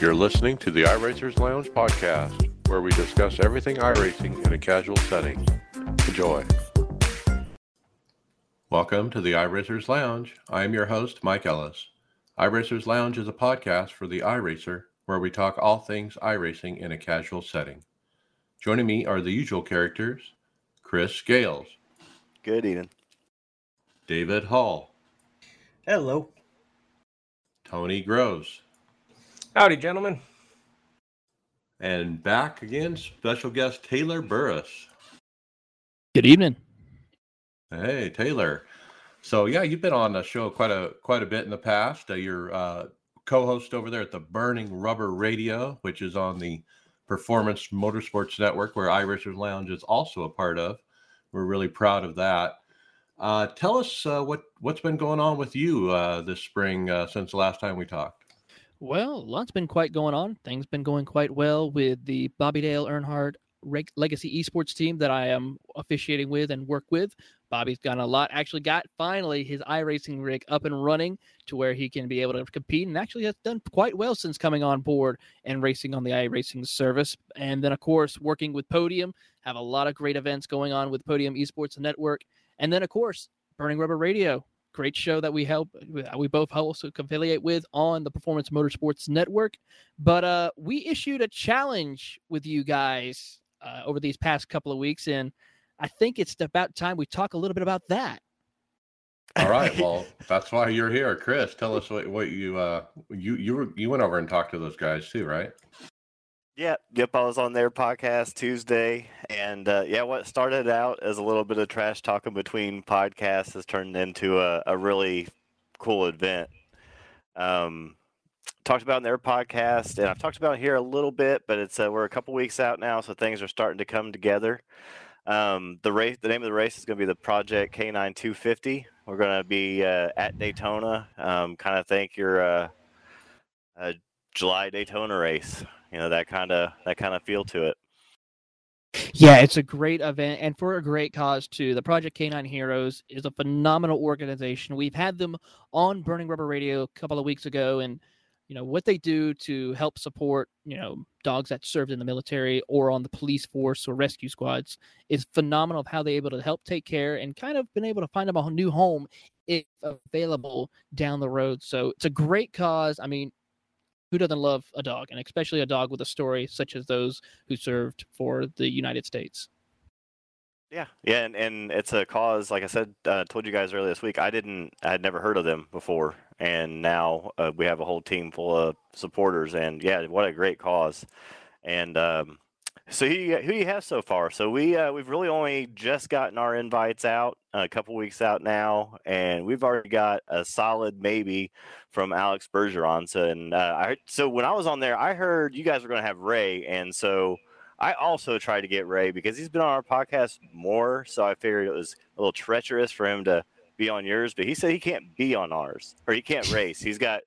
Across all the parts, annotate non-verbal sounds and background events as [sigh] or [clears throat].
You're listening to the iRacers Lounge podcast, where we discuss everything iRacing in a casual setting. Enjoy. Welcome to the iRacers Lounge. I am your host, Mike Ellis. iRacers Lounge is a podcast for the iRacer, where we talk all things iRacing in a casual setting. Joining me are the usual characters Chris Scales, Good evening. David Hall, Hello. Tony Groves, Howdy, gentlemen. and back again, special guest Taylor Burris. Good evening. Hey, Taylor. So yeah, you've been on the show quite a quite a bit in the past. Uh, you're uh, co-host over there at the Burning Rubber Radio, which is on the Performance Motorsports Network, where iRacers Lounge is also a part of. We're really proud of that. Uh, tell us uh, what what's been going on with you uh, this spring uh, since the last time we talked. Well, lots been quite going on. Things been going quite well with the Bobby Dale Earnhardt Reg- Legacy Esports team that I am officiating with and work with. Bobby's gotten a lot. Actually, got finally his iRacing rig up and running to where he can be able to compete, and actually has done quite well since coming on board and racing on the iRacing service. And then, of course, working with Podium, have a lot of great events going on with Podium Esports Network. And then, of course, Burning Rubber Radio, great show that we help we both also affiliate with on the Performance Motorsports Network. But uh, we issued a challenge with you guys uh, over these past couple of weeks, and I think it's about time we talk a little bit about that. All right, [laughs] well, that's why you're here, Chris. Tell us what, what you uh you you were, you went over and talked to those guys too, right? Yep, yep. I was on their podcast Tuesday, and uh, yeah, what started out as a little bit of trash talking between podcasts has turned into a, a really cool event. Um, talked about in their podcast, and I've talked about here a little bit, but it's uh, we're a couple weeks out now, so things are starting to come together. Um, the race, the name of the race is going to be the Project K9 250. We're going to be uh, at Daytona. Um, kind of think your uh, July Daytona race. You know that kind of that kind of feel to it. Yeah, it's a great event and for a great cause too. The Project K9 Heroes is a phenomenal organization. We've had them on Burning Rubber Radio a couple of weeks ago and you know what they do to help support, you know, dogs that served in the military or on the police force or rescue squads is phenomenal of how they're able to help take care and kind of been able to find them a new home if available down the road. So it's a great cause. I mean, who doesn't love a dog and especially a dog with a story such as those who served for the United States? Yeah, yeah, and, and it's a cause. Like I said, uh, told you guys earlier this week. I didn't, I had never heard of them before, and now uh, we have a whole team full of supporters. And yeah, what a great cause! And um, so who you, who you have so far? So we uh, we've really only just gotten our invites out, a couple weeks out now, and we've already got a solid maybe from Alex Bergeron. So and uh, I so when I was on there, I heard you guys were going to have Ray, and so. I also tried to get Ray because he's been on our podcast more, so I figured it was a little treacherous for him to be on yours. But he said he can't be on ours, or he can't race. He's got.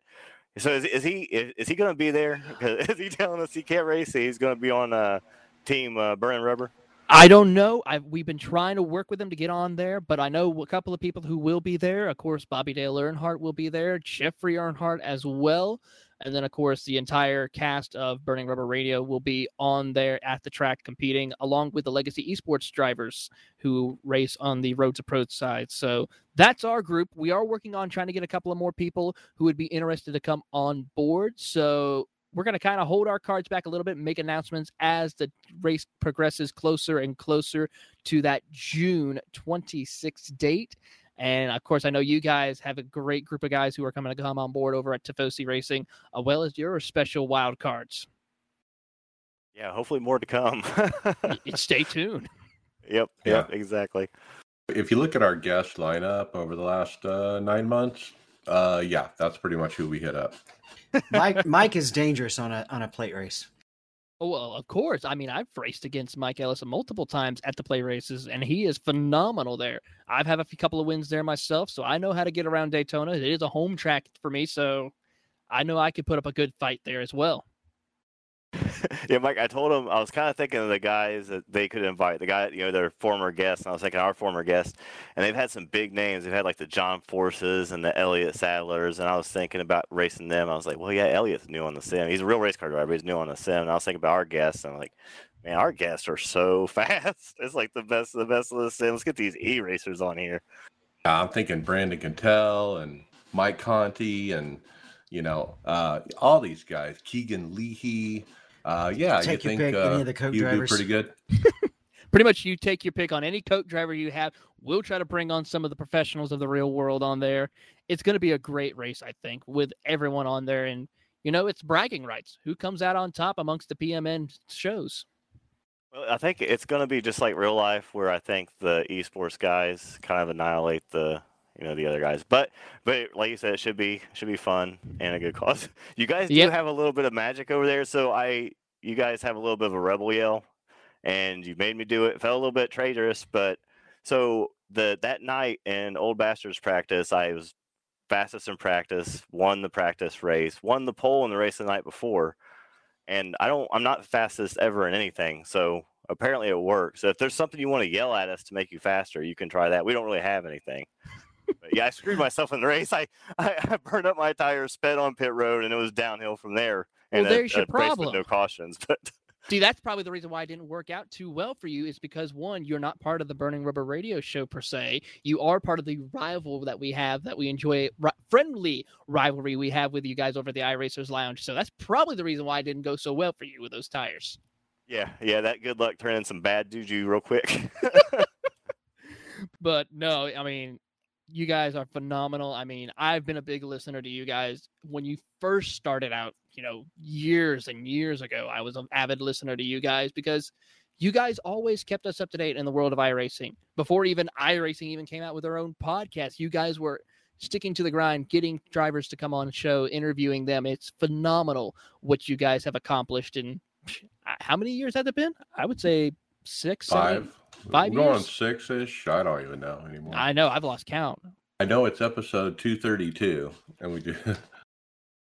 So is, is he is, is he going to be there? [laughs] [laughs] Is he telling us he can't race? He's going to be on uh, team uh, Burning Rubber. I don't know. I we've been trying to work with them to get on there, but I know a couple of people who will be there. Of course, Bobby Dale Earnhardt will be there, Jeffrey Earnhardt as well. And then, of course, the entire cast of Burning Rubber Radio will be on there at the track competing, along with the Legacy Esports drivers who race on the Road to Pro side. So that's our group. We are working on trying to get a couple of more people who would be interested to come on board. So we're going to kind of hold our cards back a little bit and make announcements as the race progresses closer and closer to that June 26th date. And of course, I know you guys have a great group of guys who are coming to come on board over at Tifosi Racing, as well as your special wild cards. Yeah, hopefully more to come. Stay tuned. [laughs] Yep, yep, yeah. exactly. If you look at our guest lineup over the last uh, nine months, uh, yeah, that's pretty much who we hit up. Mike [laughs] Mike is dangerous on a on a plate race. Oh, well, of course. I mean, I've raced against Mike Ellison multiple times at the plate races, and he is phenomenal there. I've had a few couple of wins there myself, so I know how to get around Daytona. It is a home track for me, so I know I could put up a good fight there as well. [laughs] yeah, Mike, I told him I was kind of thinking of the guys that they could invite. The guy, you know, their former guests. And I was thinking our former guests, and they've had some big names. They've had like the John Forces and the Elliott Sadlers, and I was thinking about racing them. I was like, well, yeah, Elliott's new on the sim. He's a real race car driver. He's new on the sim. And I was thinking about our guests, and I'm like, man, our guests are so [laughs] fast. It's like the best of the best of the sim. Let's get these e racers on here. I'm thinking Brandon Cantell and Mike Conti and you know uh, all these guys, Keegan Leahy. Uh, yeah, Take you your think pick, any uh, of the coach you do drivers. pretty good? [laughs] Pretty much, you take your pick on any Coke driver you have. We'll try to bring on some of the professionals of the real world on there. It's going to be a great race, I think, with everyone on there. And, you know, it's bragging rights. Who comes out on top amongst the PMN shows? Well, I think it's going to be just like real life, where I think the esports guys kind of annihilate the you know the other guys. But but like you said, it should be should be fun and a good cause. [laughs] You guys do Yep. have a little bit of magic over there, so I you guys have a little bit of a rebel yell, and you made me do it. Felt a little bit traitorous, but so the that night in Old Bastards practice, I was fastest in practice, won the practice race, won the pole in the race the night before and I don't I'm not fastest ever in anything. So apparently it works. So if there's something you want to yell at us to make you faster, you can try that. We don't really have anything. But yeah, I screwed myself in the race. I, [laughs] I, I burned up my tires, sped on pit road, and it was downhill from there. Well, And a- there's your a race with problem. no cautions. But See, that's probably the reason why it didn't work out too well for you is because one, you're not part of the Burning Rubber Radio Show per se. You are part of the rival that we have that we enjoy, ri- friendly rivalry we have with you guys over at the iRacers Lounge. So that's probably the reason why it didn't go so well for you with those tires. yeah, yeah, that good luck turning some bad juju real quick. [laughs] [laughs] But no, I mean, you guys are phenomenal. I mean, I've been a big listener to you guys when you first started out, you know, years and years ago. I was an avid listener to you guys because you guys always kept us up to date in the world of iRacing. Before even iRacing even came out with their own podcast, you guys were sticking to the grind, getting drivers to come on show, interviewing them. It's phenomenal what you guys have accomplished in [sniffs] how many years has it been? I would say six, seven, Five. five We're going six ish. I don't even know anymore. I know I've lost count. I know it's episode 232, and we do. [laughs]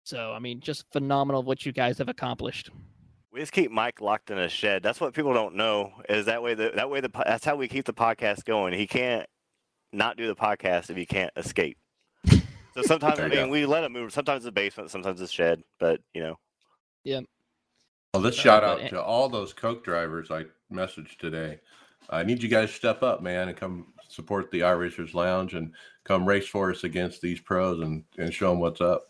So I mean, just phenomenal what you guys have accomplished. we just keep Mike locked in a shed. That's what people don't know. Is that way? The, that way the that's how we keep the podcast going. He can't not do the podcast if he can't escape. So [laughs] sometimes I mean go. we let him move. Sometimes the basement, sometimes the shed. But you know, Well, let's Uh, shout out it- to all those Coke drivers I messaged today. I need you guys to step up, man, and come support the iRacers Lounge and come race for us against these pros and, and show them what's up.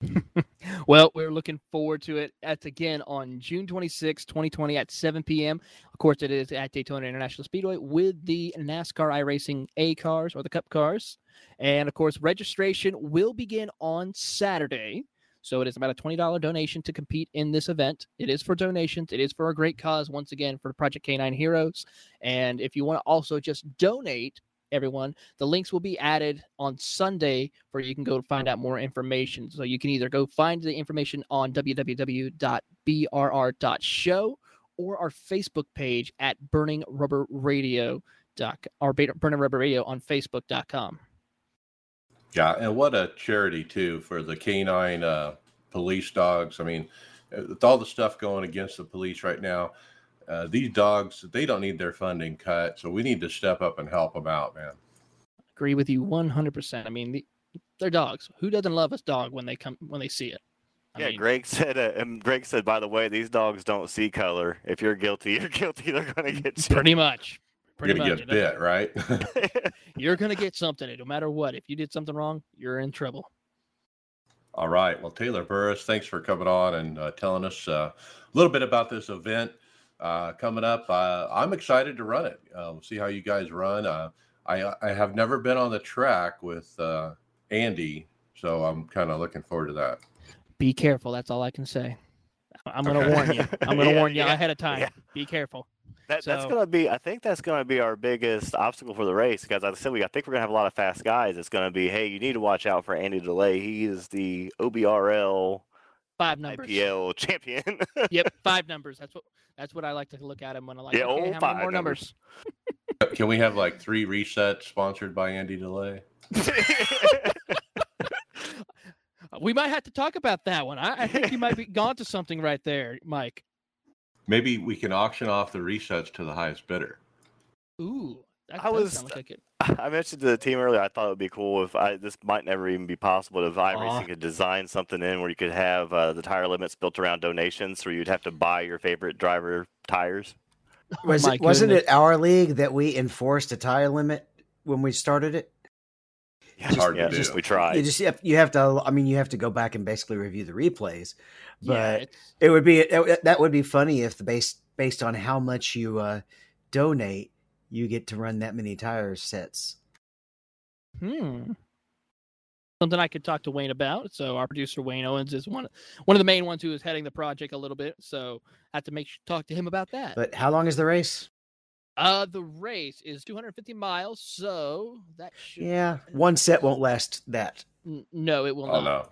[laughs] Well, we're looking forward to it. That's again on June 26, 2020 at 7 p.m. Of course, it is at Daytona International Speedway with the NASCAR iRacing A cars or the Cup cars. And of course, registration will begin on Saturday. So it is about a $20 donation to compete in this event. It is for donations. It is for a great cause, once again, for Project K9 Heroes. And if you want to also just donate, everyone, the links will be added on Sunday where you can go find out more information. So you can either go find the information on www.brr.show or our Facebook page at Burning Rubber Radio. Or Burning Rubber Radio on Facebook.com. Yeah, and what a charity too for the canine uh, police dogs. I mean, with all the stuff going against the police right now, uh, these dogs they don't need their funding cut, so we need to step up and help them out, man. Agree with you 100%. I mean, the, they're dogs. Who doesn't love a dog when they come when they see it? I yeah. mean, Greg said. Uh, and Greg said, by the way, these dogs don't see color. If you're guilty, [laughs] you're guilty. They're gonna get you. pretty much. You're gonna much. get bit, right? [laughs] [laughs] You're gonna get something. No matter what. If you did something wrong, you're in trouble. All right. Well, Taylor Burris, thanks for coming on and uh, telling us uh, a little bit about this event uh, coming up. Uh, I'm excited to run it. Uh, we'll see how you guys run. Uh, I I have never been on the track with uh, Andy, so I'm kind of looking forward to that. Be careful. That's all I can say. I'm gonna Okay. warn you. I'm gonna [laughs] Yeah, warn you yeah, ahead of time. yeah. Be careful. That, that's gonna be. I think that's gonna be our biggest obstacle for the race because like I said we. I think we're gonna have a lot of fast guys. It's gonna be, hey, you need to watch out for Andy Delay. He is the OBRL Five numbers. IPL [laughs] champion. Yep, five numbers. That's what that's what I like to look at him when I like. Yeah, okay, oh, old five more numbers. numbers? Can we have like three resets sponsored by Andy Delay? [laughs] [laughs] We might have to talk about that one. I, I think you might be gone to something right there, Mike. Maybe we can auction off the resets to the highest bidder. Ooh, that I was- sound like a good. [laughs] I mentioned to the team earlier. I thought it would be cool if I this might never even be possible if Aw. iRacing could design something in where you could have uh, the tire limits built around donations, where you'd have to buy your favorite driver tires. Was my it, wasn't it our league that we enforced a tire limit when we started it? Yeah, hard to yeah, do. We tried. You just you have, you have to. I mean, you have to go back and basically review the replays. yeah, But it's- it would be it, that would be funny if the base based on how much you uh, donate, you get to run that many tire sets. Hmm. Something I could talk to Wayne about. So our producer Wayne Owens is one one of the main ones who is heading the project a little bit. So I have to make sure talk to him about that. But how long is the race? Uh, the race is 250 miles, so that should. Yeah, one set won't last that. N- no, it will Oh not. no.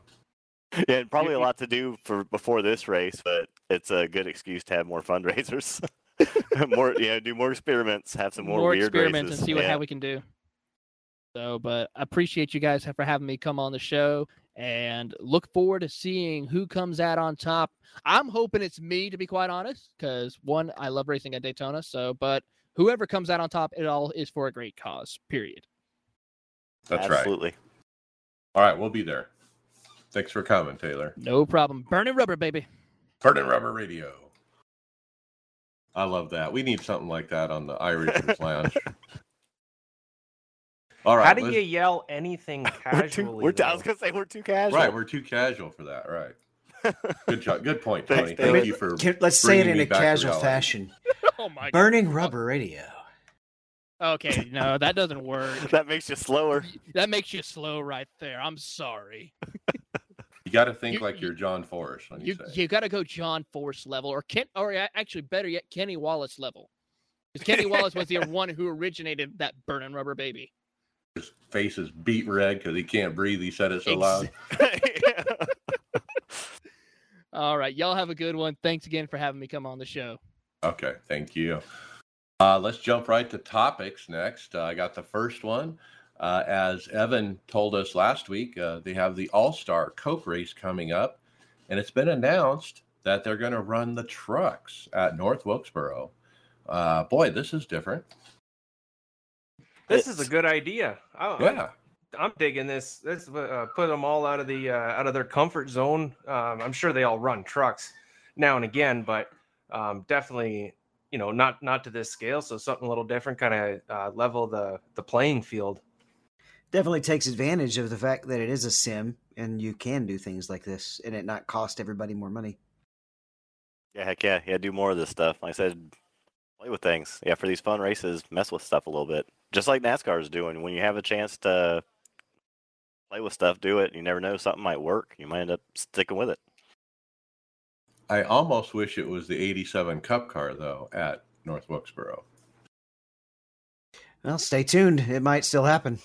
Yeah, and probably a lot to do for before this race, but it's a good excuse to have more fundraisers, [laughs] more yeah, do more experiments, have some more, weird experiments races. and see what yeah. how we can do. So, but I appreciate you guys for having me come on the show, and look forward to seeing who comes out on top. I'm hoping it's me, to be quite honest, because one, I love racing at Daytona. So, but whoever comes out on top, it all is for a great cause. Period. That's right. Absolutely. All right, we'll be there. Thanks for coming, Taylor. No problem. Burning rubber, baby. Burning Rubber Radio. I love that. We need something like that on the iRacers [laughs] Lounge. All right. How do let's- you yell anything [laughs] We're too, casually? we're, I was gonna say we're too casual. Right, we're too casual for that. Right. Good job. Good point, Thanks, Tony. David. Thank you for. Can- let's say it in a casual fashion. [laughs] Oh my. Burning rubber radio. Okay, no, that doesn't work. [laughs] that makes you slower. That makes you slow right there. I'm sorry. [laughs] You got to think You- like you- you're John Force when you, You you got to go John Force level or Kent, or actually better yet Kenny Wallace level. Because Kenny Wallace was the one who originated that burning rubber baby. His face is beet red because he can't breathe. He said it so Ex- loud. [laughs] All right, y'all have a good one. Thanks again for having me come on the show. Okay, thank you. Uh, let's jump right to topics next. Uh, I got the first one. Uh, as Evan told us last week, uh, they have the All Star Coke race coming up, and it's been announced that they're going to run the trucks at North Wilkesboro. Uh, boy, this is different. This is a good idea. I, I'm- Yeah, I'm digging this. This uh, put them all out of the uh, out of their comfort zone. Um, I'm sure they all run trucks now and again, but um, definitely, you know, not not to this scale. So something a little different, kind of uh, level the the playing field. Definitely takes advantage of the fact that it is a sim and you can do things like this and it not cost everybody more money. yeah, heck yeah, yeah. Do more of this stuff. Like I said, play with things. Yeah, for these fun races, mess with stuff a little bit, just like NASCAR is doing. When you have a chance to play with stuff, do it. You never know, something might work. You might end up sticking with it. I almost wish it was the 87 Cup car, though, at North Wilkesboro. Well, stay tuned. It might still happen.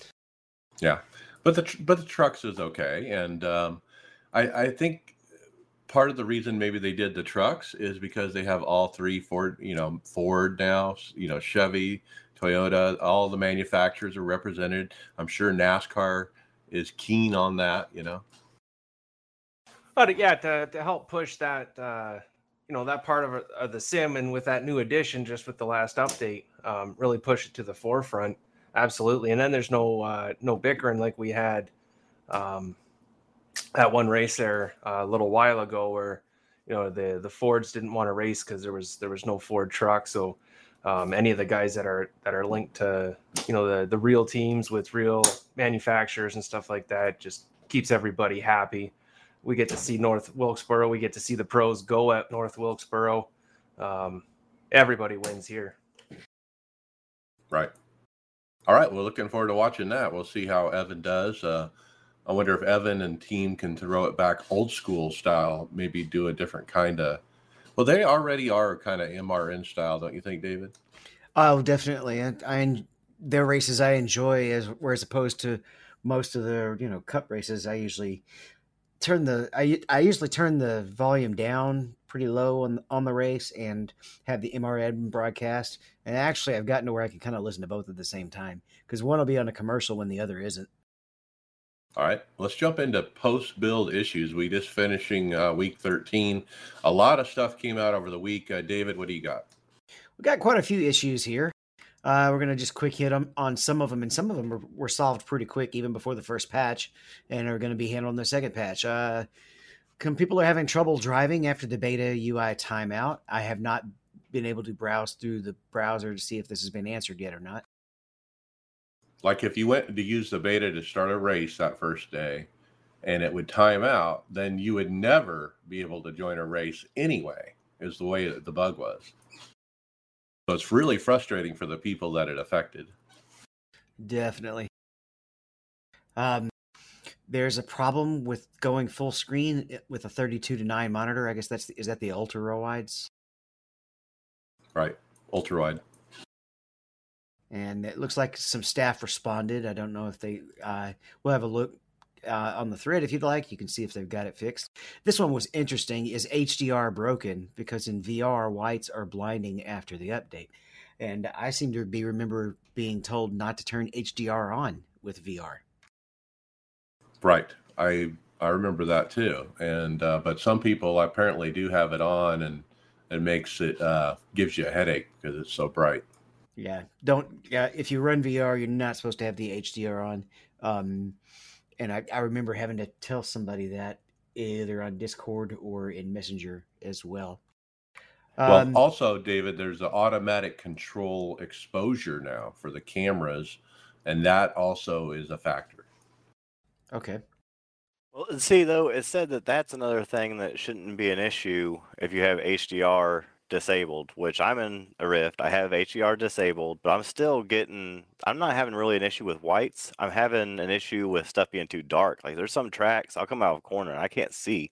Yeah, but the tr- but the trucks is okay, and um, I I think part of the reason maybe they did the trucks is because they have all three Ford, you know, Ford now, you know, Chevy, Toyota, all the manufacturers are represented. I'm sure NASCAR is keen on that, you know. But yeah, to, to help push that, uh, you know, that part of, of the sim, and with that new addition, just with the last update, um, really push it to the forefront. Absolutely, and then there's no uh, no bickering like we had um, that one race there uh, a little while ago, where you know the the Fords didn't want to race because there was there was no Ford truck. So um, any of the guys that are that are linked to you know the the real teams with real manufacturers and stuff like that just keeps everybody happy we get to see North Wilkesboro. We get to see the pros go at North Wilkesboro. Um, everybody wins here. Right. All right. We're looking forward to watching that. We'll see how Evan does. Uh, I wonder if Evan and team can throw it back old school style, maybe do a different kind of. Well, they already are kind of MRN style, don't you think, David? Oh, definitely. I, I their races I enjoy as whereas opposed to most of the you know cup races. I usually turn the I I usually turn the volume down pretty low on on the race and have the MRN broadcast. And actually, I've gotten to where I can kind of listen to both at the same time because one will be on a commercial when the other isn't. All right, let's jump into post build issues. We just finishing uh, week 13. A lot of stuff came out over the week. Uh, David, what do you got? We got quite a few issues here. Uh, we're gonna just quick hit them on some of them, and some of them were, were solved pretty quick, even before the first patch, and are going to be handled in the second patch. Uh, people are having trouble driving after the beta UI timeout. I have not been able to browse through the browser to see if this has been answered yet or not. Like if you went to use the beta to start a race that first day and it would time out, then you would never be able to join a race anyway, is the way that the bug was. So it's really frustrating for the people that it affected. Definitely. Um, there's a problem with going full screen eh, with a 32 to 9 monitor. I guess that's is that the ultra wides? Right. Ultra wide and it looks like some staff responded. I don't know if they. Uh, we'll have a look uh, on the thread if you'd like. You can see if they've got it fixed. This one was interesting. Is HDR broken? Because in VR, whites are blinding after the update, and I seem to be remember being told not to turn HDR on with VR. Right. I I remember that too. And uh, but some people apparently do have it on, and it makes it uh, gives you a headache because it's so bright. Yeah, don't. Yeah, if you run VR, you're not supposed to have the HDR on. Um, and I, I remember having to tell somebody that either on Discord or in Messenger as well. Um, well, also, David, there's an automatic control exposure now for the cameras, and that also is a factor. Okay. Well, see, though, it said that that's another thing that shouldn't be an issue if you have HDR disabled, which I'm in a Rift. I have HDR disabled, but I'm still getting. I'm not having really an issue with whites. I'm having an issue with stuff being too dark. Like there's some tracks I'll come out of a corner and I can't see,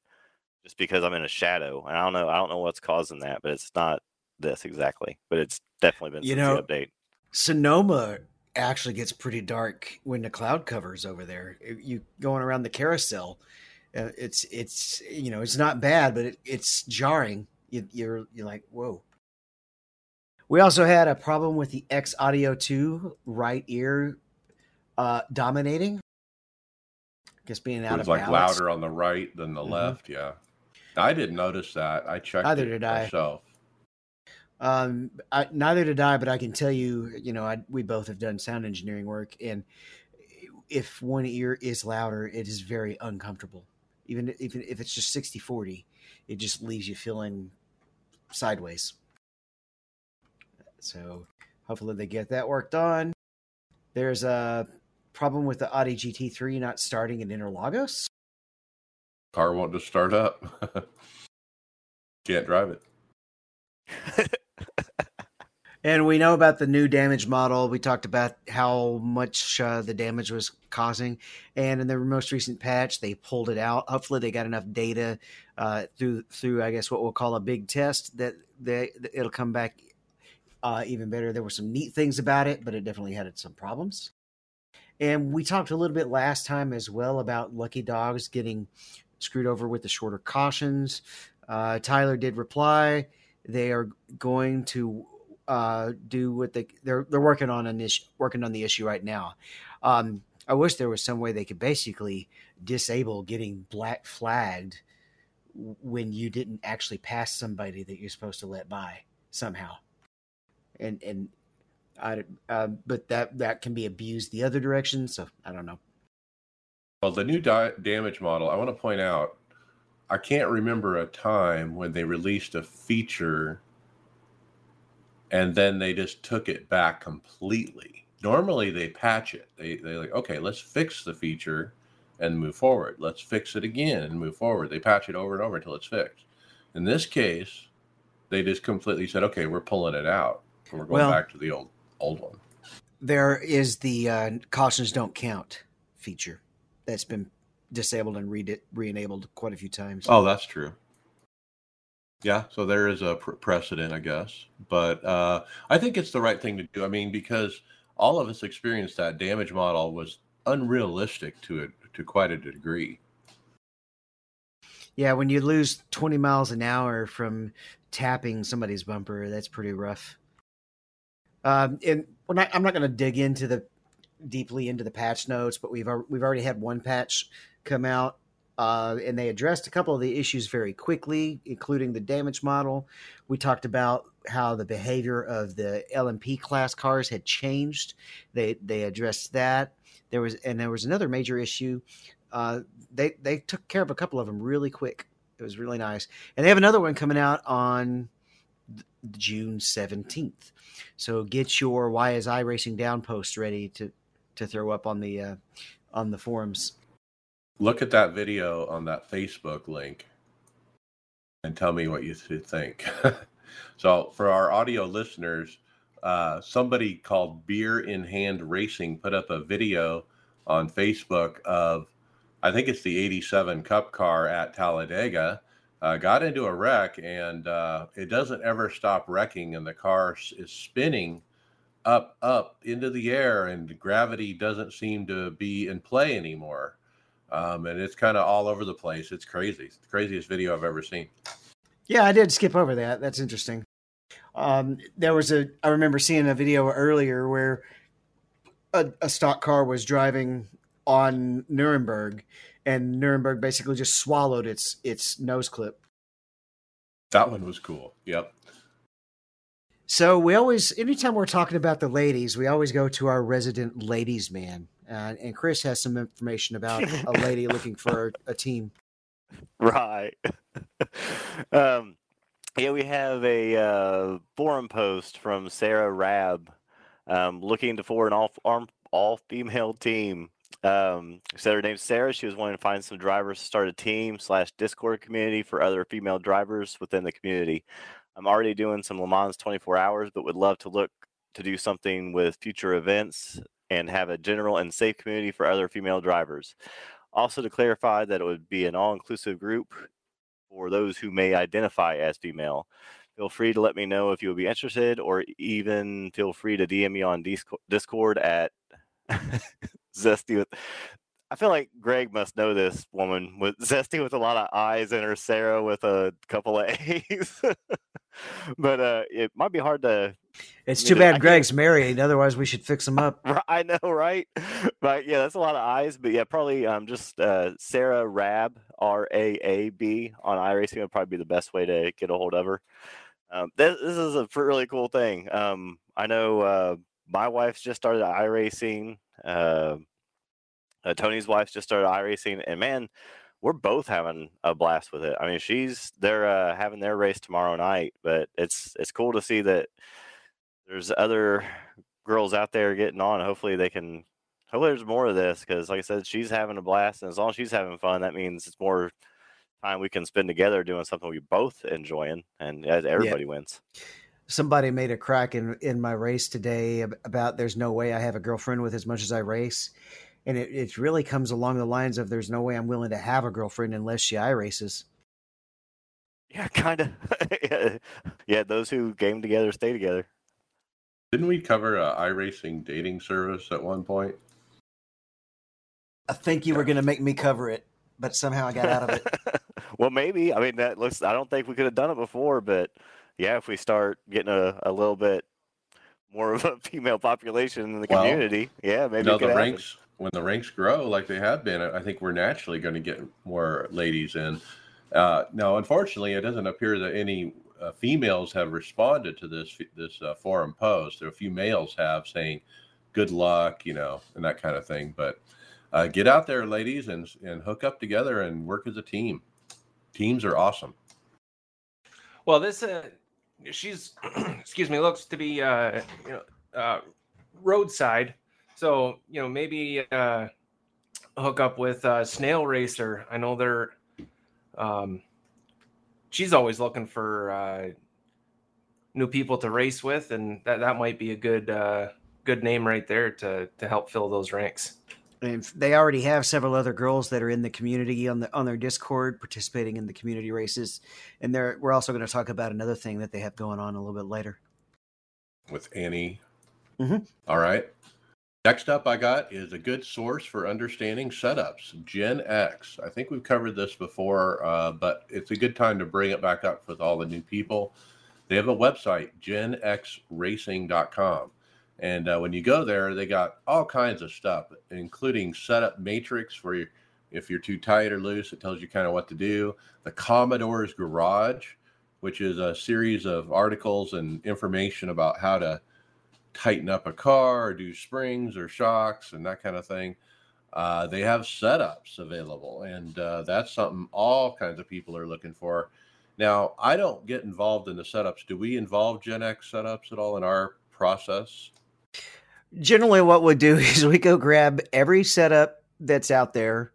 just because I'm in a shadow. And I don't know. I don't know what's causing that, but it's not this exactly. But it's definitely been you know, the update. Sonoma actually gets pretty dark when the cloud covers over there. You going around the carousel. Uh, it's it's you know it's not bad, but it, it's jarring you, you're you're like whoa. We also had a problem with the X Audio 2 right ear uh, dominating. I guess being out it was of like balance. louder on the right than the mm-hmm. left. Yeah, I didn't notice that. I checked neither it did myself. I. Um, I, neither did I, but I can tell you, you know, I, we both have done sound engineering work, and if one ear is louder, it is very uncomfortable. Even even if it's just 60 40, it just leaves you feeling sideways. So hopefully they get that worked on. There's a problem with the Audi GT3 not starting in Interlagos. Car won't just start up. [laughs] Can't drive it. [laughs] and we know about the new damage model. We talked about how much uh, the damage was causing, and in the most recent patch, they pulled it out. Hopefully, they got enough data uh, through through I guess what we'll call a big test that they it'll come back uh, even better. There were some neat things about it, but it definitely had some problems. And we talked a little bit last time as well about lucky dogs getting screwed over with the shorter cautions. Uh, Tyler did reply. They are going to uh, do what they they're they're working on an issue, working on the issue right now. Um, I wish there was some way they could basically disable getting black flagged when you didn't actually pass somebody that you're supposed to let by somehow. And and I uh, but that that can be abused the other direction. So I don't know. Well, the new di- damage model, I want to point out, I can't remember a time when they released a feature and then they just took it back completely. Normally they patch it. They they like, okay, let's fix the feature and move forward. Let's fix it again and move forward. They patch it over and over until it's fixed. In this case, they just completely said, okay, we're pulling it out. And we're going well, back to the old old one. There is the uh, cautions don't count feature that's been disabled and re enabled quite a few times. Oh, that's true. Yeah, so there is a precedent, I guess, but uh, I think it's the right thing to do. I mean, because all of us experienced that damage model was unrealistic to it to quite a degree. Yeah, when you lose 20 miles an hour from tapping somebody's bumper, that's pretty rough. Um, and not, I'm not going to dig into the deeply into the patch notes, but we've we've already had one patch come out, uh, and they addressed a couple of the issues very quickly, including the damage model. We talked about how the behavior of the LMP class cars had changed. They they addressed that. There was and there was another major issue. Uh, they they took care of a couple of them really quick. It was really nice, and they have another one coming out on June seventeenth. So get your "Why is iRacing Down" post ready to to throw up on the uh, on the forums. Look at that video on that Facebook link and tell me what you think. [laughs] so, for our audio listeners, uh, somebody called Beer in Hand Racing put up a video on Facebook of, I think it's the 87 Cup car at Talladega. Uh, got into a wreck and uh, it doesn't ever stop wrecking, and the car is spinning up, up into the air, and gravity doesn't seem to be in play anymore. Um, and it's kind of all over the place. It's crazy. It's the craziest video I've ever seen. Yeah, I did skip over that. That's interesting. Um, there was a I remember seeing a video earlier where a, a stock car was driving on Nuremberg, and Nuremberg basically just swallowed its its nose clip. That one was cool. Yep. So we always, anytime we're talking about the ladies, we always go to our resident ladies man, uh, and Chris has some information about a lady looking for a team. [laughs] Right. [laughs] um, yeah, we have a uh, forum post from Sarah Raab um, looking to for an all arm, all female team. Um, said her name's Sarah. She was wanting to find some drivers to start a team slash Discord community for other female drivers within the community. I'm already doing some Le Mans 24 hours, but would love to look to do something with future events and have a general and safe community for other female drivers. Also, to clarify that it would be an all inclusive group for those who may identify as female. Feel free to let me know if you would be interested, or even feel free to DM me on Discord at [laughs] Zesty with. I feel like Greg must know this woman with [laughs] Zesty with a lot of eyes and her Sarah with a couple of [laughs] A's. but uh, it might be hard to. It's too bad Greg's married. Otherwise, we should fix him up. I know, right? But yeah, that's a lot of eyes. But yeah, probably um, just uh, Sarah Raab R A A B on iRacing would probably be the best way to get a hold of her. Um, this, this is a really cool thing. Um, I know uh, my wife's just started iRacing. Uh, uh, Tony's wife's just started iRacing, and man, we're both having a blast with it. I mean, she's they're uh, having their race tomorrow night, but it's it's cool to see that there's other girls out there getting on. Hopefully, they can. Hopefully, there's more of this because, like I said, she's having a blast, and as long as she's having fun, that means it's more time we can spend together doing something we both enjoying, and everybody yeah. wins. Somebody made a crack in in my race today about there's no way I have a girlfriend with as much as I race, and it, it really comes along the lines of there's no way I'm willing to have a girlfriend unless she I races. Yeah, kind of. [laughs] yeah, those who game together stay together. Didn't we cover a iRacing dating service at one point? I think you were going to make me cover it, but somehow I got out of it. [laughs] well, maybe. I mean, that looks. I don't think we could have done it before, but yeah, if we start getting a, a little bit more of a [laughs] female population in the well, community, yeah, maybe. You know, the ranks when the ranks grow like they have been, I think we're naturally going to get more ladies in. Uh, now, unfortunately, it doesn't appear that any uh, females have responded to this this uh, forum post. There are a few males have saying, "Good luck," you know, and that kind of thing. But uh, get out there, ladies, and and hook up together and work as a team. Teams are awesome. Well, this uh, she's [clears throat] excuse me looks to be uh, you know uh, roadside so you know, maybe uh, hook up with uh, Snail Racer. I know they're. Um, she's always looking for uh, new people to race with, and that that might be a good uh, good name right there to to help fill those ranks. And they already have several other girls that are in the community on the on their Discord participating in the community races, and they're we're also going to talk about another thing that they have going on a little bit later. With Annie. Mm-hmm. All right. Next up, I got is a good source for understanding setups, Gen X. I think we've covered this before, uh, but it's a good time to bring it back up with all the new people. They have a website, genxracing.com. And uh, when you go there, they got all kinds of stuff, including setup matrix where you, if you're too tight or loose, it tells you kind of what to do. The Commodore's Garage, which is a series of articles and information about how to tighten up a car or do springs or shocks and that kind of thing. Uh, they have setups available, and uh, that's something all kinds of people are looking for. Now, I don't get involved in the setups. Do we involve Gen X setups at all in our process? Generally, what we do [laughs] is we go grab every setup that's out there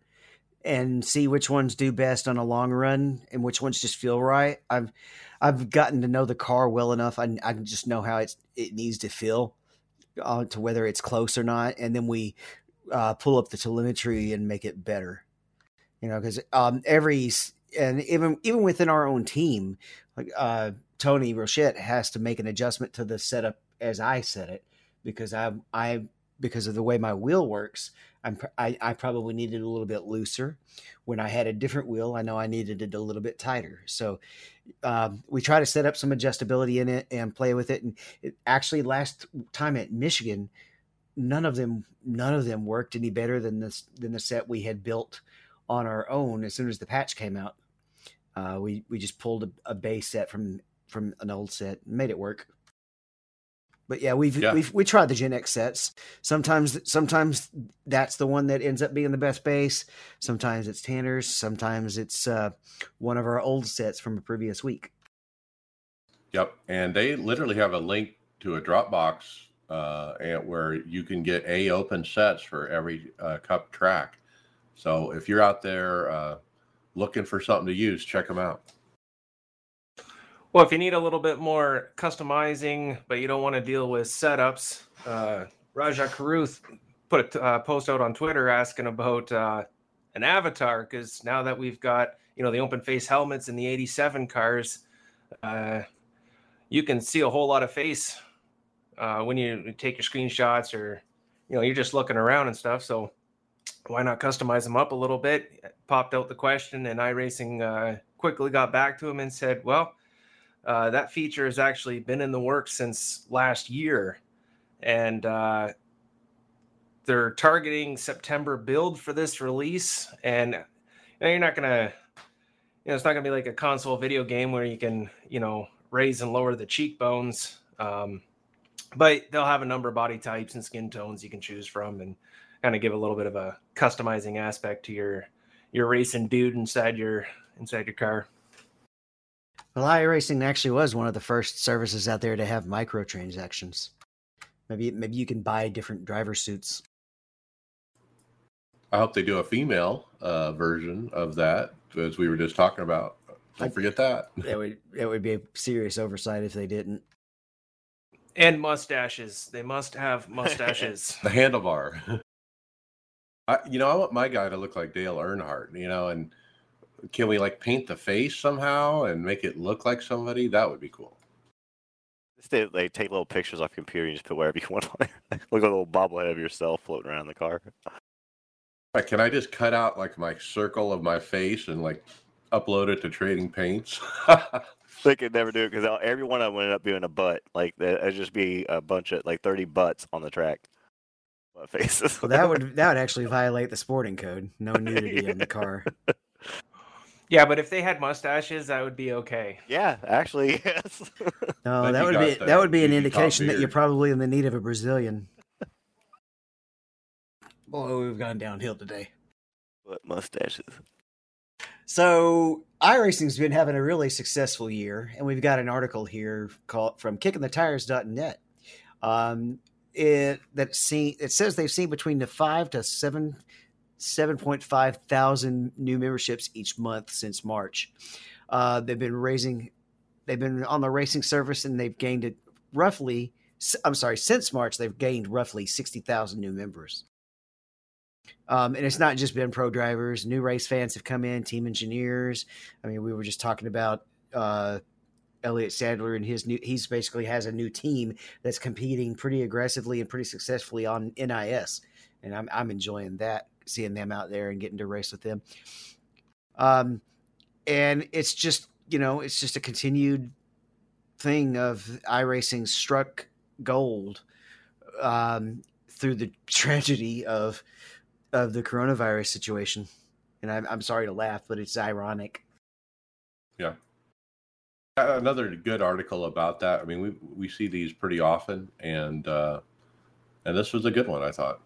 and see which ones do best on a long run and which ones just feel right. I've I've gotten to know the car well enough. I I just know how it's it needs to feel uh, to whether it's close or not, and then we uh, pull up the telemetry and make it better. You know, because um, every and even even within our own team, like uh, Tony Rochette has to make an adjustment to the setup as I set it because I I because of the way my wheel works. I'm I, I probably needed a little bit looser. When I had a different wheel, I know I needed it a little bit tighter. So um, we try to set up some adjustability in it and play with it. And it, actually, last time at Michigan, none of them none of them worked any better than this than the set we had built on our own as soon as the patch came out. Uh, we we just pulled a, a base set from from an old set and made it work. But yeah, we've Yeah. we've we tried the Gen X sets. Sometimes sometimes that's the one that ends up being the best base. Sometimes it's Tanner's. Sometimes it's uh, one of our old sets from a previous week. Yep, and they literally have a link to a Dropbox uh, where you can get a open sets for every uh, cup track. So if you're out there uh, looking for something to use, check them out. Well, if you need a little bit more customizing, but you don't want to deal with setups, uh, Raja Karuth put a uh, post out on Twitter asking about uh, an avatar because now that we've got you know the open face helmets in the '87 cars, uh, you can see a whole lot of face uh, when you take your screenshots or you know you're just looking around and stuff. So why not customize them up a little bit? Popped out the question, and iRacing uh, quickly got back to him and said, "Well." Uh, that feature has actually been in the works since last year, and uh, they're targeting September build for this release. And you know, you're not gonna, you know, it's not gonna be like a console video game where you can, you know, raise and lower the cheekbones. Um, but they'll have a number of body types and skin tones you can choose from, and kind of give a little bit of a customizing aspect to your your racing dude inside your inside your car. Well, iRacing actually was one of the first services out there to have microtransactions. Maybe maybe you can buy different driver suits. I hope they do a female uh, version of that, as we were just talking about. Don't forget that. It would that would be a serious oversight if they didn't. And mustaches. They must have [laughs] mustaches. The handlebar. [laughs] I, you know, I want my guy to look like Dale Earnhardt. You know, and can we like paint the face somehow and make it look like somebody? That would be cool. They, they take little pictures off your computer and just put whatever [laughs] you want on there. Look like a little bobblehead of yourself floating around the car. Like, can I just cut out like my circle of my face and like upload it to Trading Paints? [laughs] They could never do it because every one of them would end up being a butt. Like there- it'd just be a bunch of like thirty butts on the track. [laughs] Butt faces. Well, that would that would actually violate the sporting code. No nudity in the car. Yeah, but if they had mustaches, that would be okay. yeah, actually, [laughs] yes. No, Then that would be the that would be an indication that you're probably in the need of a Brazilian. [laughs] Boy, we've gone downhill today. Butt mustaches. So iRacing's been having a really successful year, and we've got an article here called from kickingthetires.net. Um, it that see it says they've seen between the five to seven seven point five thousand new memberships each month since March. Uh, they've been raising, they've been on the racing service, and they've gained it roughly. I'm sorry, since March they've gained roughly sixty thousand new members. Um, and it's not just been pro drivers. New race fans have come in, team engineers. I mean, we were just talking about uh, Elliott Sadler and his new. He's basically has a new team that's competing pretty aggressively and pretty successfully on NIS, and I'm I'm enjoying that, seeing them out there and getting to race with them. Um, and it's just you know it's just a continued thing of iRacing struck gold um, through the [laughs] tragedy of of the coronavirus situation. And I'm, I'm sorry to laugh, but it's ironic. Yeah. Another good article about that. I mean, we we see these pretty often, and uh, and this was a good one. I thought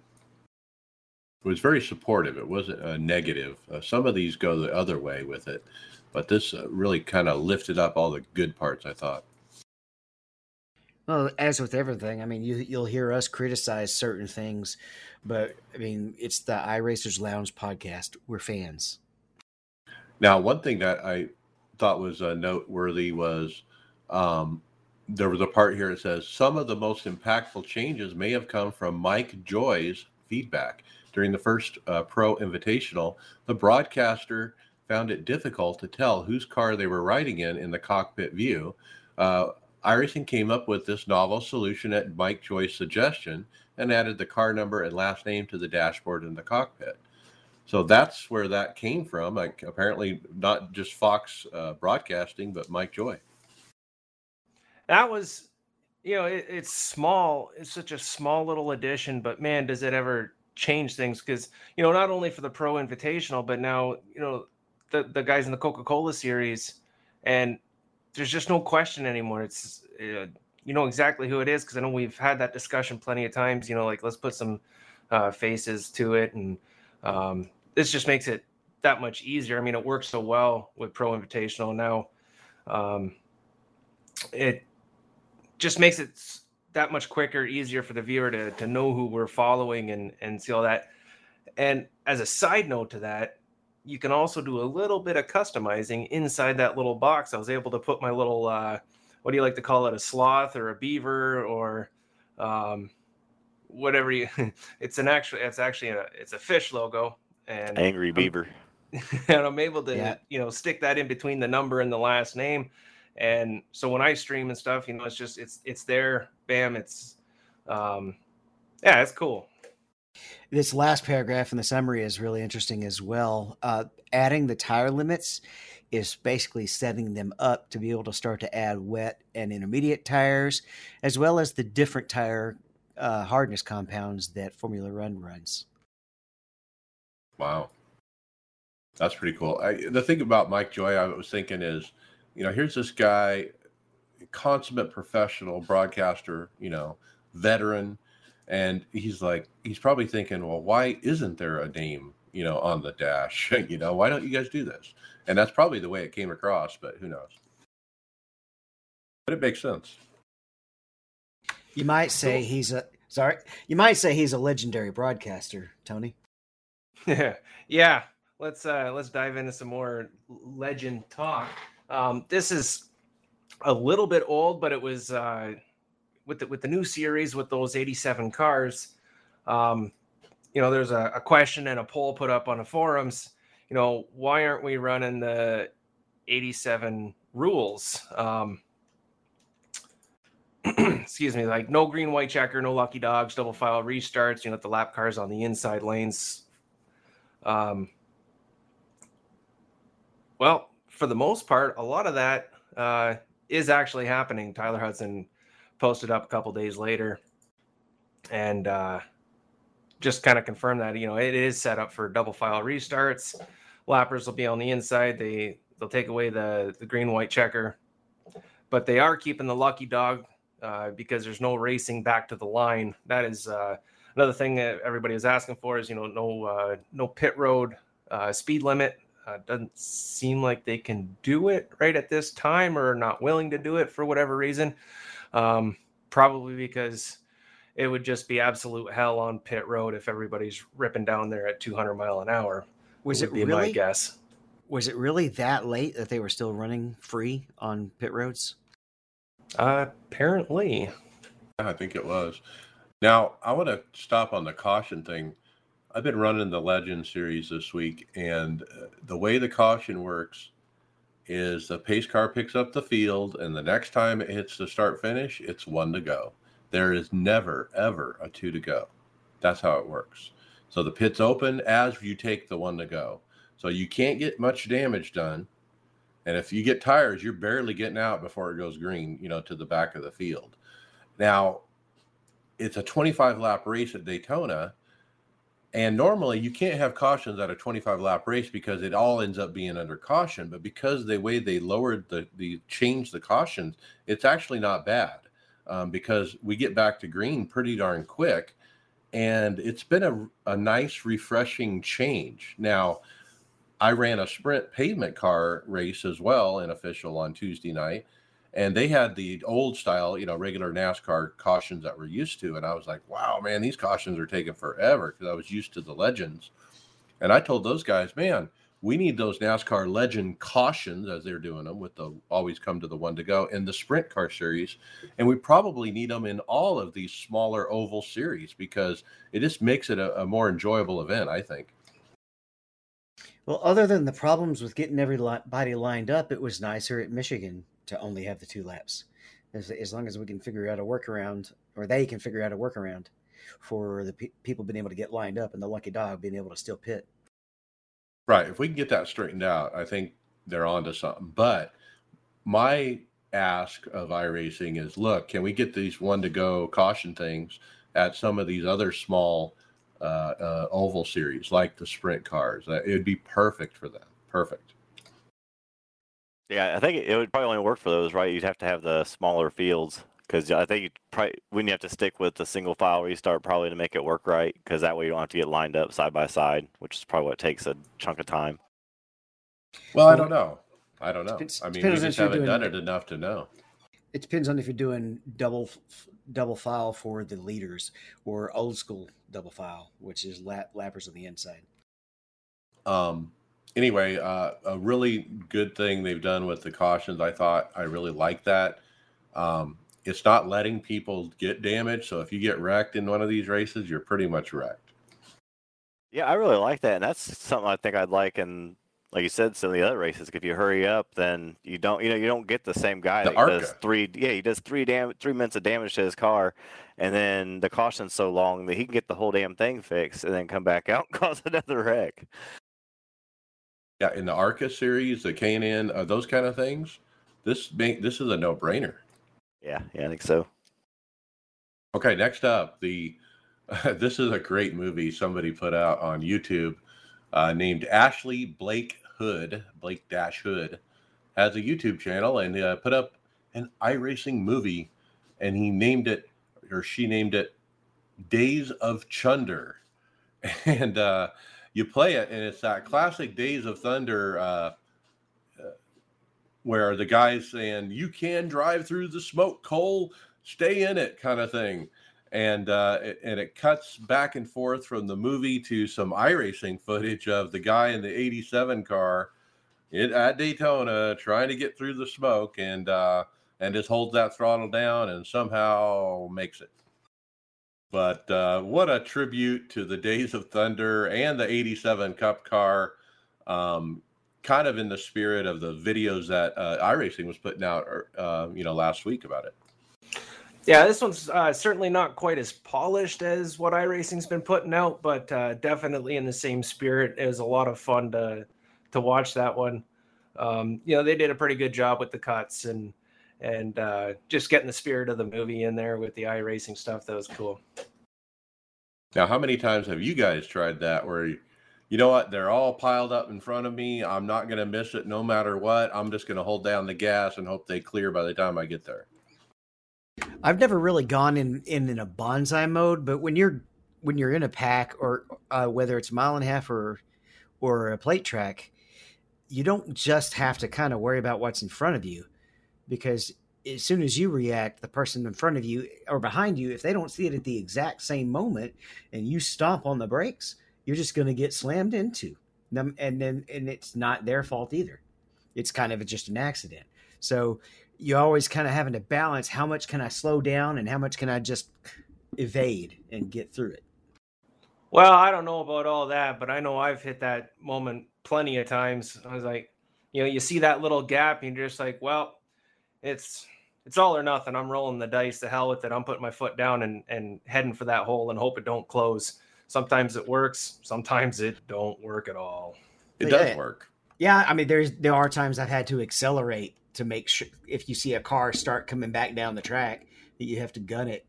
was very supportive. It wasn't a negative. Uh, some of these go the other way with it, but this uh, really kind of lifted up all the good parts. I thought. Well, as with everything, I mean, you you'll hear us criticize certain things, but I mean, it's the iRacers Lounge podcast. We're fans. Now, one thing that I thought was uh, noteworthy was um, there was a part here that says some of the most impactful changes may have come from Mike Joy's feedback during the first uh, Pro Invitational. The broadcaster found it difficult to tell whose car they were riding in in the cockpit view. Uh, iRacing came up with this novel solution at Mike Joy's suggestion and added the car number and last name to the dashboard in the cockpit. So that's where that came from. Like apparently, not just Fox uh, Broadcasting, but Mike Joy. That was, you know, it, it's small. It's such a small little addition, but man, does it ever change things? Because you know, not only for the Pro Invitational, but now you know the the guys in the Coca Cola Series, and there's just no question anymore. It's uh, you know exactly who it is because I know we've had that discussion plenty of times. You know, like let's put some uh, faces to it, and um, this just makes it that much easier. I mean, it works so well with Pro Invitational now. Um, it just makes it that much quicker, easier for the viewer to to know who we're following and and see all that. And as a side note to that, you can also do a little bit of customizing inside that little box. I was able to put my little uh, what do you like to call it, a sloth or a beaver or um, whatever you. [laughs] it's an actual. It's actually a. It's a fish logo and angry beaver. [laughs] and I'm able to Yeah. you know stick that in between the number and the last name. And so when I stream and stuff, you know, it's just it's it's there. Bam! It's um, yeah, it's cool. This last paragraph in the summary is really interesting as well. Uh, adding the tire limits is basically setting them up to be able to start to add wet and intermediate tires, as well as the different tire uh, hardness compounds that Formula One runs. Wow. That's pretty cool. I, the thing about Mike Joy, I was thinking is, you know, here's this guy, consummate professional broadcaster, you know, veteran, and he's like, he's probably thinking, well, why isn't there a name, you know, on the dash? [laughs] you know, why don't you guys do this? And that's probably the way it came across, but who knows? But it makes sense. You might say Cool. he's a sorry. You might say he's a legendary broadcaster, Tony. Yeah, [laughs] yeah. Let's uh let's dive into some more legend talk. Um, this is a little bit old, but it was uh, with the with the new series with those 87 cars. Um, you know, there's a, a question and a poll put up on the forums. You know, why aren't we running the 87 rules? Um, [clears throat] excuse me, like no green white checker, no lucky dogs, double file restarts. You know, the lap cars on the inside lanes. Um, well, for the most part, a lot of that uh, is actually happening. Tyler Hudson posted up a couple days later, and uh, just kind of confirmed that you know it is set up for double file restarts. Lappers will be on the inside. They they'll take away the the green white checker, but they are keeping the lucky dog uh, because there's no racing back to the line. That is uh, another thing that everybody is asking for is you know no uh, no pit road uh, speed limit. Uh, doesn't seem like they can do it right at this time or not willing to do it for whatever reason. Um, probably because it would just be absolute hell on pit road if everybody's ripping down there at 200 mile an hour. Was would it be my really? guess? Was it really that late that they were still running free on pit roads? Uh, apparently. I think it was. Now, I want to stop on the caution thing. I've been running the Legend series this week, and uh, the way the caution works is the pace car picks up the field, and the next time it hits the start finish, it's one to go. There is never, ever a two to go. That's how it works. So the pit's open as you take the one to go. So you can't get much damage done. And if you get tires, you're barely getting out before it goes green, you know, to the back of the field. Now, it's a 25 lap race at Daytona. And normally you can't have cautions at a 25 lap race because it all ends up being under caution. But because the way they lowered the, the changed the cautions, it's actually not bad um, because we get back to green pretty darn quick. And it's been a, a nice, refreshing change. Now, I ran a sprint pavement car race as well in official on Tuesday night and they had the old style, you know, regular NASCAR cautions that we're used to. And I was like, wow, man, these cautions are taking forever because I was used to the legends. And I told those guys, man, we need those NASCAR legend cautions as they're doing them with the always come to the one to go in the sprint car series. And we probably need them in all of these smaller oval series because it just makes it a, a more enjoyable event, I think. Well, other than the problems with getting everybody lined up, it was nicer at Michigan to only have the two laps. As, as long as we can figure out a workaround, or they can figure out a workaround for the pe- people being able to get lined up and the lucky dog being able to still pit. Right. If we can get that straightened out, I think they're onto something. But my ask of iRacing is look, can we get these one to go caution things at some of these other small uh, uh, oval series like the sprint cars? Uh, it would be perfect for them. Perfect. Yeah, I think it would probably only work for those, right? You'd have to have the smaller fields because I think you probably wouldn't you have to stick with the single file restart probably to make it work right because that way you don't have to get lined up side by side, which is probably what takes a chunk of time. Well, I don't know. I don't know. I mean, we just haven't done it enough to know. It depends on if you're doing double double file for the leaders or old school double file, which is lap, lappers on the inside. Um, anyway, uh, a really good thing they've done with the cautions. I thought I really like that. Um, it's not letting people get damaged. So if you get wrecked in one of these races, you're pretty much wrecked. Yeah, I really like that, and that's something I think I'd like. And like you said, some of the other races, if you hurry up, then you don't, you know, you don't get the same guy the that does three. Yeah, he does three dam- three minutes of damage to his car, and then the caution's so long that he can get the whole damn thing fixed, and then come back out and [laughs] cause another wreck. Yeah, in the ARCA series, the K&N, uh, those kind of things, this make this is a no brainer. Yeah, yeah, I think so. Okay, next up, the uh, [laughs] this is a great movie somebody put out on YouTube uh, named Ashley Blake Hood, Blake Dash Hood, has a YouTube channel and uh, put up an iRacing movie, and he named it or she named it Days of Chunder, [laughs] and uh, you play it, and it's that classic Days of Thunder. Uh, where the guy's saying you can drive through the smoke Cole stay in it kind of thing and uh, it, and it cuts back and forth from the movie to some iRacing footage of the guy in the 87 car at Daytona trying to get through the smoke and uh, and just holds that throttle down and somehow makes it. But uh, what a tribute to the Days of Thunder and the 87 Cup car. Um, kind of in the spirit of the videos that uh, iRacing was putting out, uh, you know, last week about it. Yeah, this one's uh, certainly not quite as polished as what iRacing's been putting out, but uh, definitely in the same spirit. It was a lot of fun to to watch that one. Um, you know, they did a pretty good job with the cuts and and uh, just getting the spirit of the movie in there with the iRacing stuff. That was cool. Now, how many times have you guys tried that where? You, you know what? They're all piled up in front of me. I'm not going to miss it no matter what. I'm just going to hold down the gas and hope they clear by the time I get there. I've never really gone in in, in a bonsai mode, but when you're when you're in a pack or uh, whether it's mile and a half or or a plate track, you don't just have to kind of worry about what's in front of you because as soon as you react, the person in front of you or behind you, if they don't see it at the exact same moment and you stomp on the brakes, you're just going to get slammed into. Them and then and it's not their fault either. It's kind of just an accident. So you're always kind of having to balance how much can i slow down and how much can i just evade and get through it. Well i don't know about all that but i know i've hit that moment plenty of times. I was like you know you see that little gap and you're just like well it's it's all or nothing i'm rolling the dice to hell with it i'm putting my foot down and and heading for that hole and hope it don't close sometimes it works sometimes it don't work at all it does yeah. work yeah i mean there's there are times i've had to accelerate to make sure if you see a car start coming back down the track that you have to gun it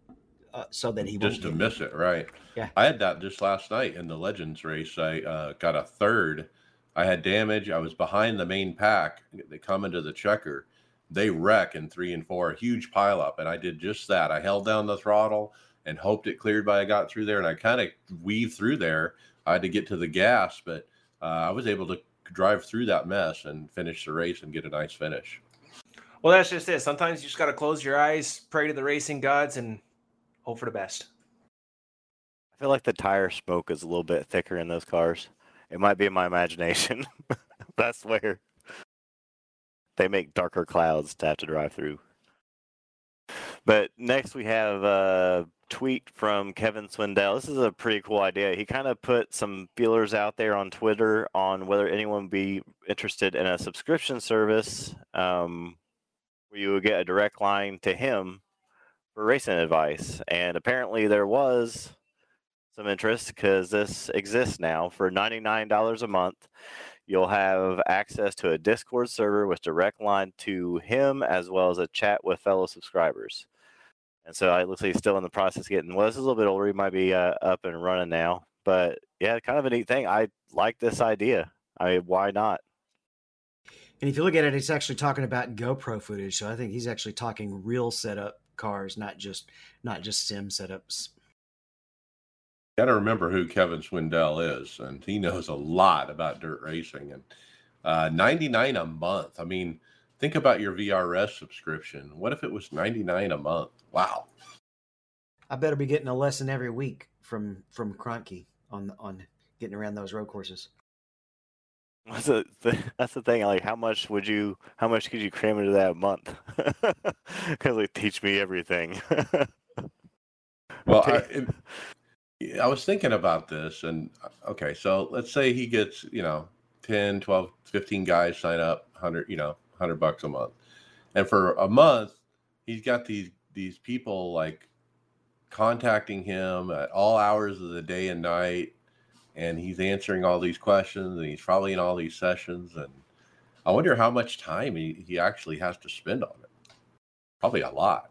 uh, so that he just to won't miss it, right? Yeah. I had that just last night in the Legends race. I uh, got a third. I had damage. I was behind the main pack. They come into the checker. They wreck in three and four, a huge pileup. And I did just that. I held down the throttle and hoped it cleared by I got through there. And I kind of weaved through there. I had to get to the gas, but uh, I was able to drive through that mess and finish the race and get a nice finish. Well, that's just it. Sometimes you just got to close your eyes, pray to the racing gods, and hope for the best. I feel like the tire smoke is a little bit thicker in those cars. It might be in my imagination. [laughs] That's where they make darker clouds to have to drive through. But next we have a tweet from Kevin Swindell. This is a pretty cool idea. He kind of put some feelers out there on Twitter on whether anyone would be interested in a subscription service um, where you would get a direct line to him for racing advice. And apparently there was some interest because this exists now for $99 a month. You'll have access to a Discord server with direct line to him as well as a chat with fellow subscribers. And so it looks like he's still in the process getting, well, this is a little bit older. He might be uh, up and running now. But yeah, kind of a neat thing. I like this idea. I mean, why not? And if you look at it, it's actually talking about GoPro footage. So I think he's actually talking real setup cars, not just not just sim setups. Got to remember who Kevin Swindell is, and he knows a lot about dirt racing. And uh, 99 a month. I mean, think about your VRS subscription. What if it was 99 a month? Wow. I better be getting a lesson every week from from Kroenke on on getting around those road courses. That's the, that's the thing. Like, how much would you? How much could you cram into that month? [laughs] Because they teach me everything. [laughs] Well, I, it, I was thinking about this, and uh, okay, so let's say he gets, you know, 10, 12, 15 guys sign up, 100, you know, 100 bucks a month. And for a month, he's got these these people like contacting him at all hours of the day and night and he's answering all these questions and he's probably in all these sessions and i wonder how much time he, he actually has to spend on it probably a lot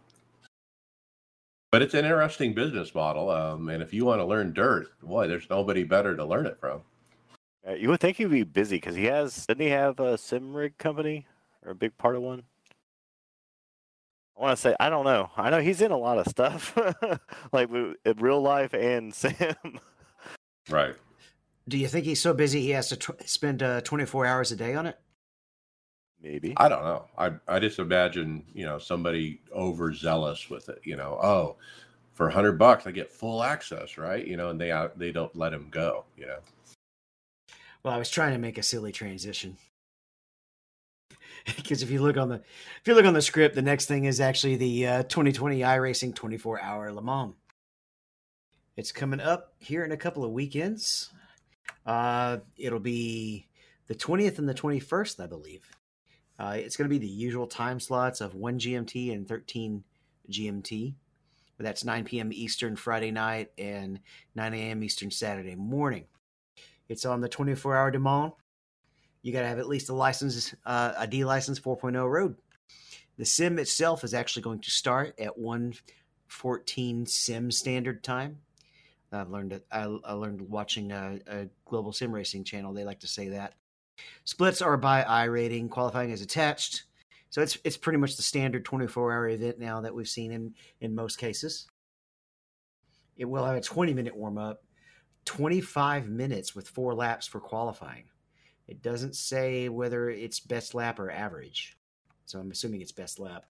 but it's an interesting business model um, and if you want to learn dirt boy there's nobody better to learn it from Uh, you would think he'd be busy because he has. Didn't he have a sim rig company or a big part of one? I want to say I don't know. I know he's in a lot of stuff, [laughs] like in real life and [laughs] sim. right Do you think he's so busy he has to tw- spend uh, 24 hours a day on it? Maybe. I don't know. I I just imagine you know somebody overzealous with it. You know, oh, for a hundred bucks I get full access, right? You know, and they out they don't let him go. You know, Well, I was trying to make a silly transition. [laughs] Because if you look on the if you look on the script, the next thing is actually the uh, 2020 iRacing 24 hour Le Mans. It's coming up here in a couple of weekends. Uh, it'll be the 20th and the 21st, I believe. Uh, it's going to be the usual time slots of 1 GMT and 13 GMT. That's 9 p.m. Eastern Friday night and 9 a.m. Eastern Saturday morning. It's on the 24 hour demand. You got to have at least a license, uh, a D license 4.0 road. The sim itself is actually going to start at 114 sim standard time. I've learned. I, I learned watching a, a global sim racing channel. They like to say that. Splits are by iRating. Qualifying is attached. So it's it's pretty much the standard 24 hour event now that we've seen in in most cases. It will have a 20 minute warm up, 25 minutes with four laps for qualifying. It doesn't say whether it's best lap or average. So I'm assuming it's best lap.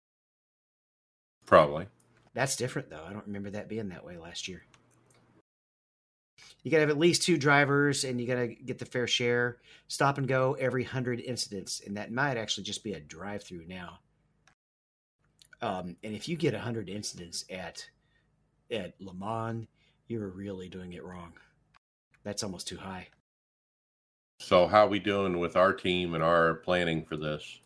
probably. That's different though. I don't remember that being that way last year. You got to have at least two drivers and you got to get the fair share. Stop and go every 100 incidents. And that might actually just be a drive through now. Um, and if you get 100 incidents at at Le Mans, you're really doing it wrong. That's almost too high. So how are we doing with our team and our planning for this?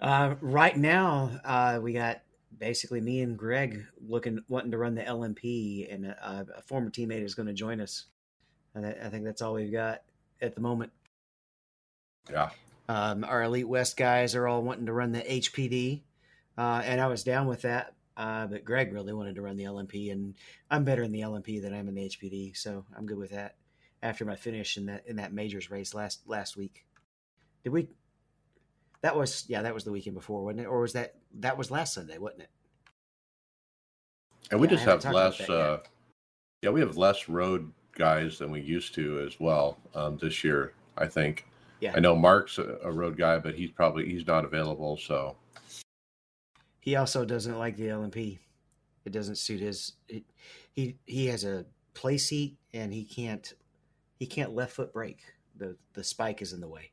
Uh, right now, uh, we got basically me and Greg looking wanting to run the LMP, and a, a former teammate is going to join us. And I, I think that's all we've got at the moment. Yeah. Um, our Elite West guys are all wanting to run the HPD, uh, and I was down with that. Uh, but Greg really wanted to run the LMP, and I'm better in the LMP than I'm in the HPD, so I'm good with that. After my finish in that in that majors race last last week, did we? That was yeah, that was the weekend before, wasn't it? Or was that that was last Sunday, wasn't it? And we Yeah, just have less. Uh, yeah, we have less road guys than we used to as well um, this year. I think. Yeah. I know Mark's a, a road guy, but he's probably he's not available. So He also doesn't like the LMP. It doesn't suit his. It, he he has a play seat and he can't he can't left foot brake. The the spike is in the way.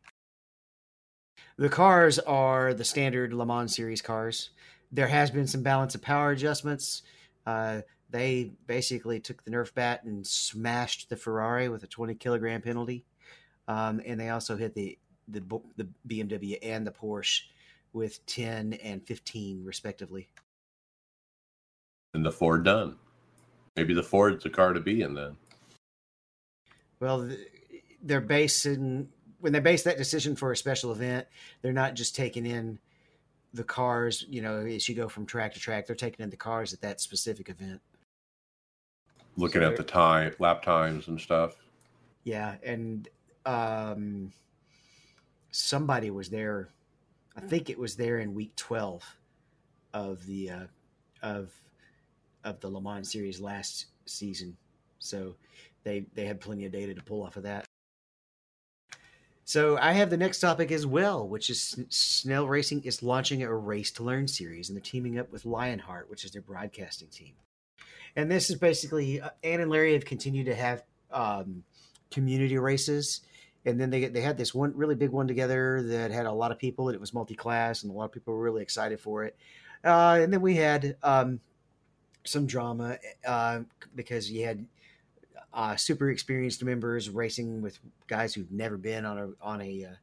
The cars are the standard Le Mans series cars. There has been some balance of power adjustments. Uh, they basically took the Nerf bat and smashed the Ferrari with a 20 kilogram penalty, um, and they also hit the the the BMW and the Porsche with 10 and 15 respectively. and the Ford done. Maybe the Ford's the car to be in then. Well, th- they're basing when they base that decision for a special event, they're not just taking in the cars. You know, as you go from track to track, they're taking in the cars at that specific event. Looking So at the time, lap times and stuff. Yeah, and um, somebody was there. I think it was there in week twelve of the uh, of of the Le Mans series last season. So they they had plenty of data to pull off of that. So I have the next topic as well, which is Snell Racing is launching a Race to Learn series, and they're teaming up with Lionheart, which is their broadcasting team. And this is basically uh, Ann and Larry have continued to have um, community races, and then they they had this one really big one together that had a lot of people, and it was multi class, and a lot of people were really excited for it. Uh, and then we had um, some drama uh, because you had uh, super experienced members racing with guys who've never been on a on a uh,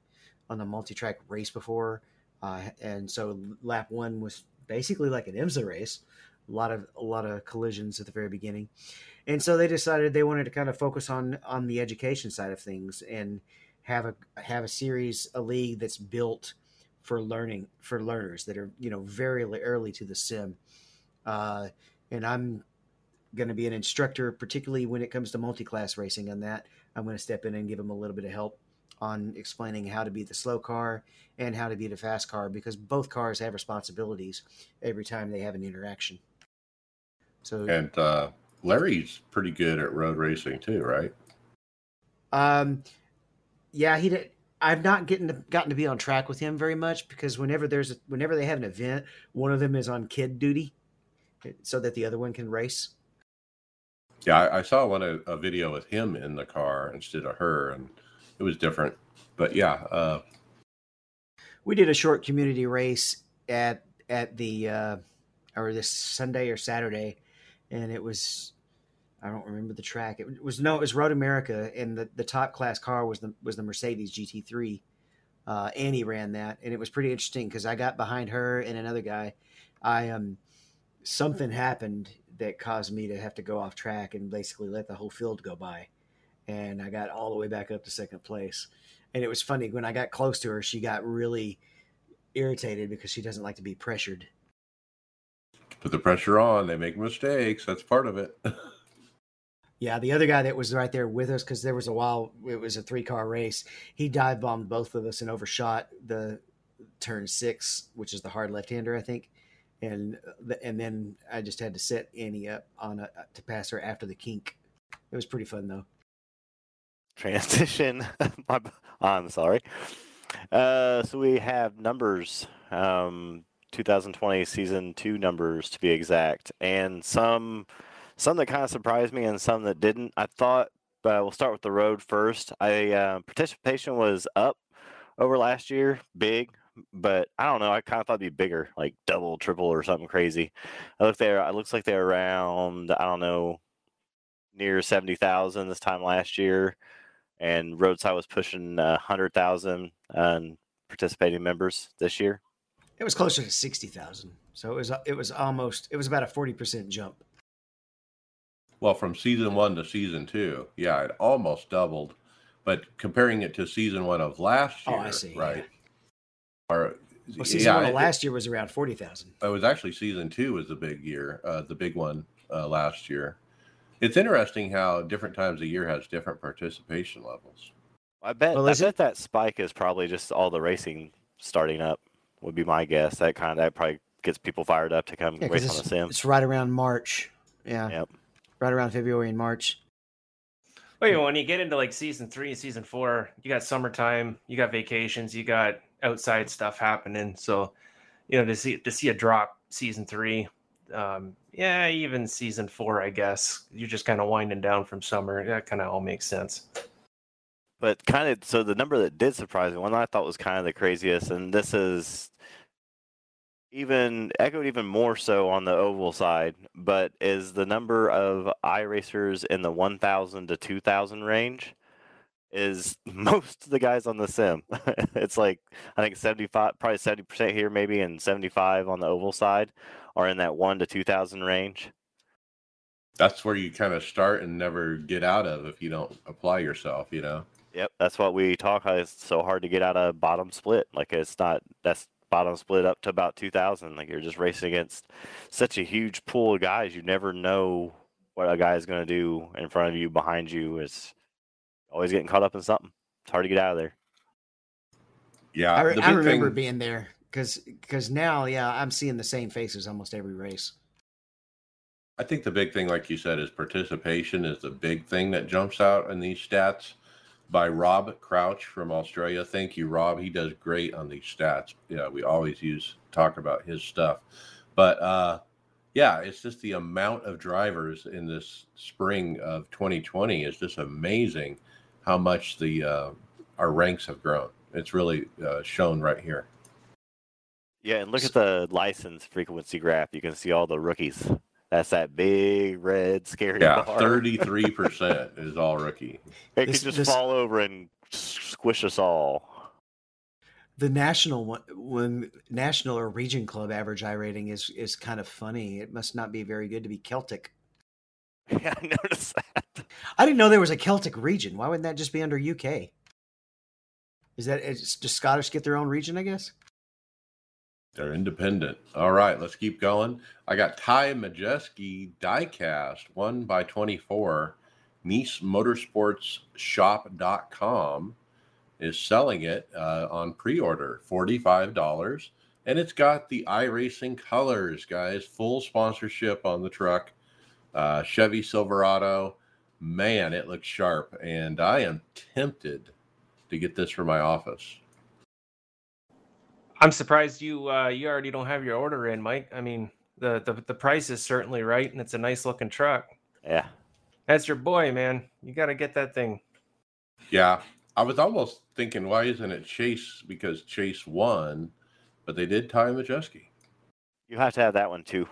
on a multi track race before, uh, and so lap one was basically like an IMSA race. A lot of a lot of collisions at the very beginning, and so they decided they wanted to kind of focus on on the education side of things and have a have a series a league that's built for learning for learners that are you know very early to the sim. Uh, and i'm going to be an instructor particularly when it comes to multi-class racing on that i'm going to step in and give them a little bit of help on explaining how to be the slow car and how to be the fast car because both cars have responsibilities every time they have an interaction so And uh, Larry's pretty good at road racing too, right? Um, yeah, he did. I've not getting to, gotten to be on track with him very much because whenever there's a, whenever they have an event, one of them is on kid duty, so that the other one can race. Yeah, I, I saw one a, a video with him in the car instead of her, and it was different. But yeah, uh, We did a short community race at at the uh, or this Sunday or Saturday, and it was I don't remember the track. It was no, it was Road America, and the, the top class car was the was the Mercedes GT3. Uh, Annie ran that, and it was pretty interesting because I got behind her and another guy. I um something happened that caused me to have to go off track and basically let the whole field go by, and I got all the way back up to second place. And it was funny when I got close to her, she got really irritated because she doesn't like to be pressured. put the pressure on. They make mistakes. That's part of it. [laughs] Yeah, the other guy that was right there with us because there was a while it was a three car race. He dive bombed both of us and overshot the turn six, which is the hard left hander, I think. And and then I just had to set Annie up on a, to pass her after the kink. It was pretty fun though. transition. [laughs] My, I'm sorry. Uh, so we have numbers, um, 2020 season two numbers to be exact, and some some that kind of surprised me and some that didn't. I thought, but we'll start with the road first. I uh, participation was up over last year, big, but I don't know. I kind of thought it'd be bigger, like double, triple, or something crazy. I look there. It looks like they're around. I don't know, near seventy thousand this time last year and Roadside was pushing uh, hundred thousand um, participating members this year. It was closer to sixty thousand, so it was it was almost it was about a forty percent jump. well, from season one to season two, yeah, it almost doubled. But comparing it to season one of last year, Oh, year, I see, yeah. Right? Or Well, season one of last year was around forty thousand. It was actually season two was the big year, uh, the big one uh, last year. It's interesting how different times of year has different participation levels. I bet. Well, I is it- bet that spike is probably just all the racing starting up. Would be my guess. That kind of that probably gets people fired up to come Yeah, race on the sim. it's right around March. Yeah, Yep. right around February and March. Well, you know, when you get into like season three, and season four, you got summertime, you got vacations, you got outside stuff happening. So, you know, to see to see a drop season three, um, yeah, even season four, I guess you're just kind of winding down from summer. That kind of all makes sense. But kind of, so the number that did surprise me, one I thought was kind of the craziest, and this is even echoed even more so on the oval side, but is the number of iRacers in the 1,000 to 2,000 range is [laughs] most of the guys on the sim. [laughs] it's like, I think 75, probably 70% here, maybe, and 75 on the oval side are in that 1 to 2,000 range. That's where you kind of start and never get out of if you don't apply yourself. You know. Yep, that's what we talk. It's so hard to get out of bottom split. Like it's not that's bottom split up to about two thousand. Like you're just racing against such a huge pool of guys. You never know what a guy is going to do in front of you, behind you. It's always getting caught up in something. It's hard to get out of there. Yeah, I, re- the I remember thing- being there because because now, yeah, I'm seeing the same faces almost every race. I think the big thing, like you said, is participation is the big thing that jumps out in these stats. By Rob Crouch from Australia. Thank you, Rob. He does great on these stats. Yeah, we always use talk about his stuff. But uh yeah, it's just the amount of drivers in this spring of 2020 is just amazing how much the uh, our ranks have grown. It's really uh, shown right here. Yeah, and look at the license frequency graph. You can see all the rookies. That's that big red scary Yeah, bar. 33% [laughs] is all rookie. It This- could just this- fall over and squish us all. The national one, when national or region club average iRating is is kind of funny. It must not be very good to be Celtic. [laughs] Yeah, I noticed that. I didn't know there was a Celtic region. Why wouldn't that just be under UK? Is that is, does Scottish get their own region? I guess. They're independent. All right, let's keep going. I got Ty Majeski diecast, one by 24. Nice Motorsports Shop.com is selling it uh, on pre order, $45. And it's got the iRacing colors, guys. Full sponsorship on the truck. Uh, Chevy Silverado. Man, it looks sharp. And I am tempted to get this for my office. I'm surprised you uh, you already don't have your order in, Mike. I mean, the, the the price is certainly right, and it's a nice looking truck. Yeah. That's your boy, man. You got to get that thing. Yeah, I was almost thinking, why isn't it Chase? Because Chase won, but they did Ty Majeski. You have to have that one too.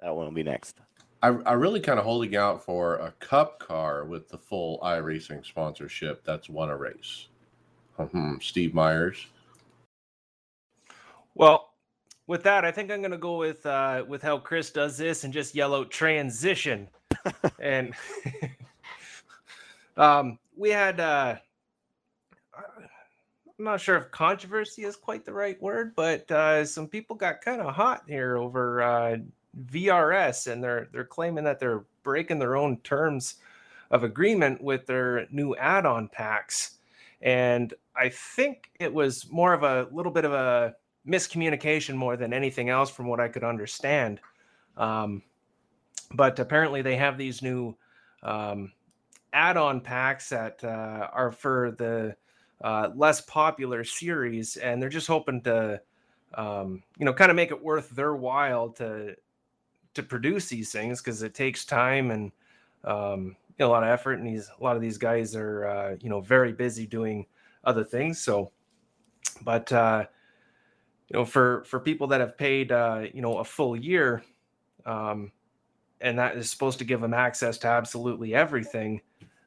That one will be next. I, I really kind of holding out for a cup car with the full iRacing sponsorship that's won a race. Hmm, Steve Myers. Well, with that, I think I'm gonna go with uh, with how Chris does this and just yell out transition. [laughs] and [laughs] um, we had uh, I'm not sure if controversy is quite the right word, but uh, some people got kind of hot here over uh, VRS, and they're they're claiming that they're breaking their own terms of agreement with their new add-on packs. And I think it was more of a little bit of a miscommunication more than anything else, from what I could understand. Um, but apparently, they have these new um, add-on packs that uh, are for the uh, less popular series, and they're just hoping to, um, you know, kind of make it worth their while to to produce these things because it takes time and um, you know, a lot of effort, and these a lot of these guys are uh, you know very busy doing other things. So, but uh, you know, for for people that have paid uh, you know a full year, um, and that is supposed to give them access to absolutely everything.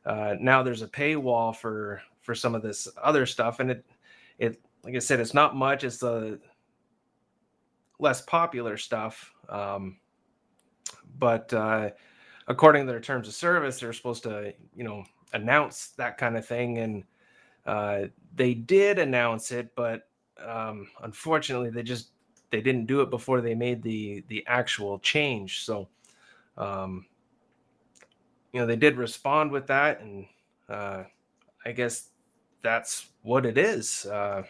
Uh, now there's a paywall for for some of this other stuff, and it it like I said, it's not much. It's the less popular stuff. Um, but uh, according to their terms of service, they're supposed to, you know, announce that kind of thing, and uh, they did announce it, but um, unfortunately, they just they didn't do it before they made the the actual change. So, um, you know, they did respond with that, and uh, I guess that's what it is. Uh,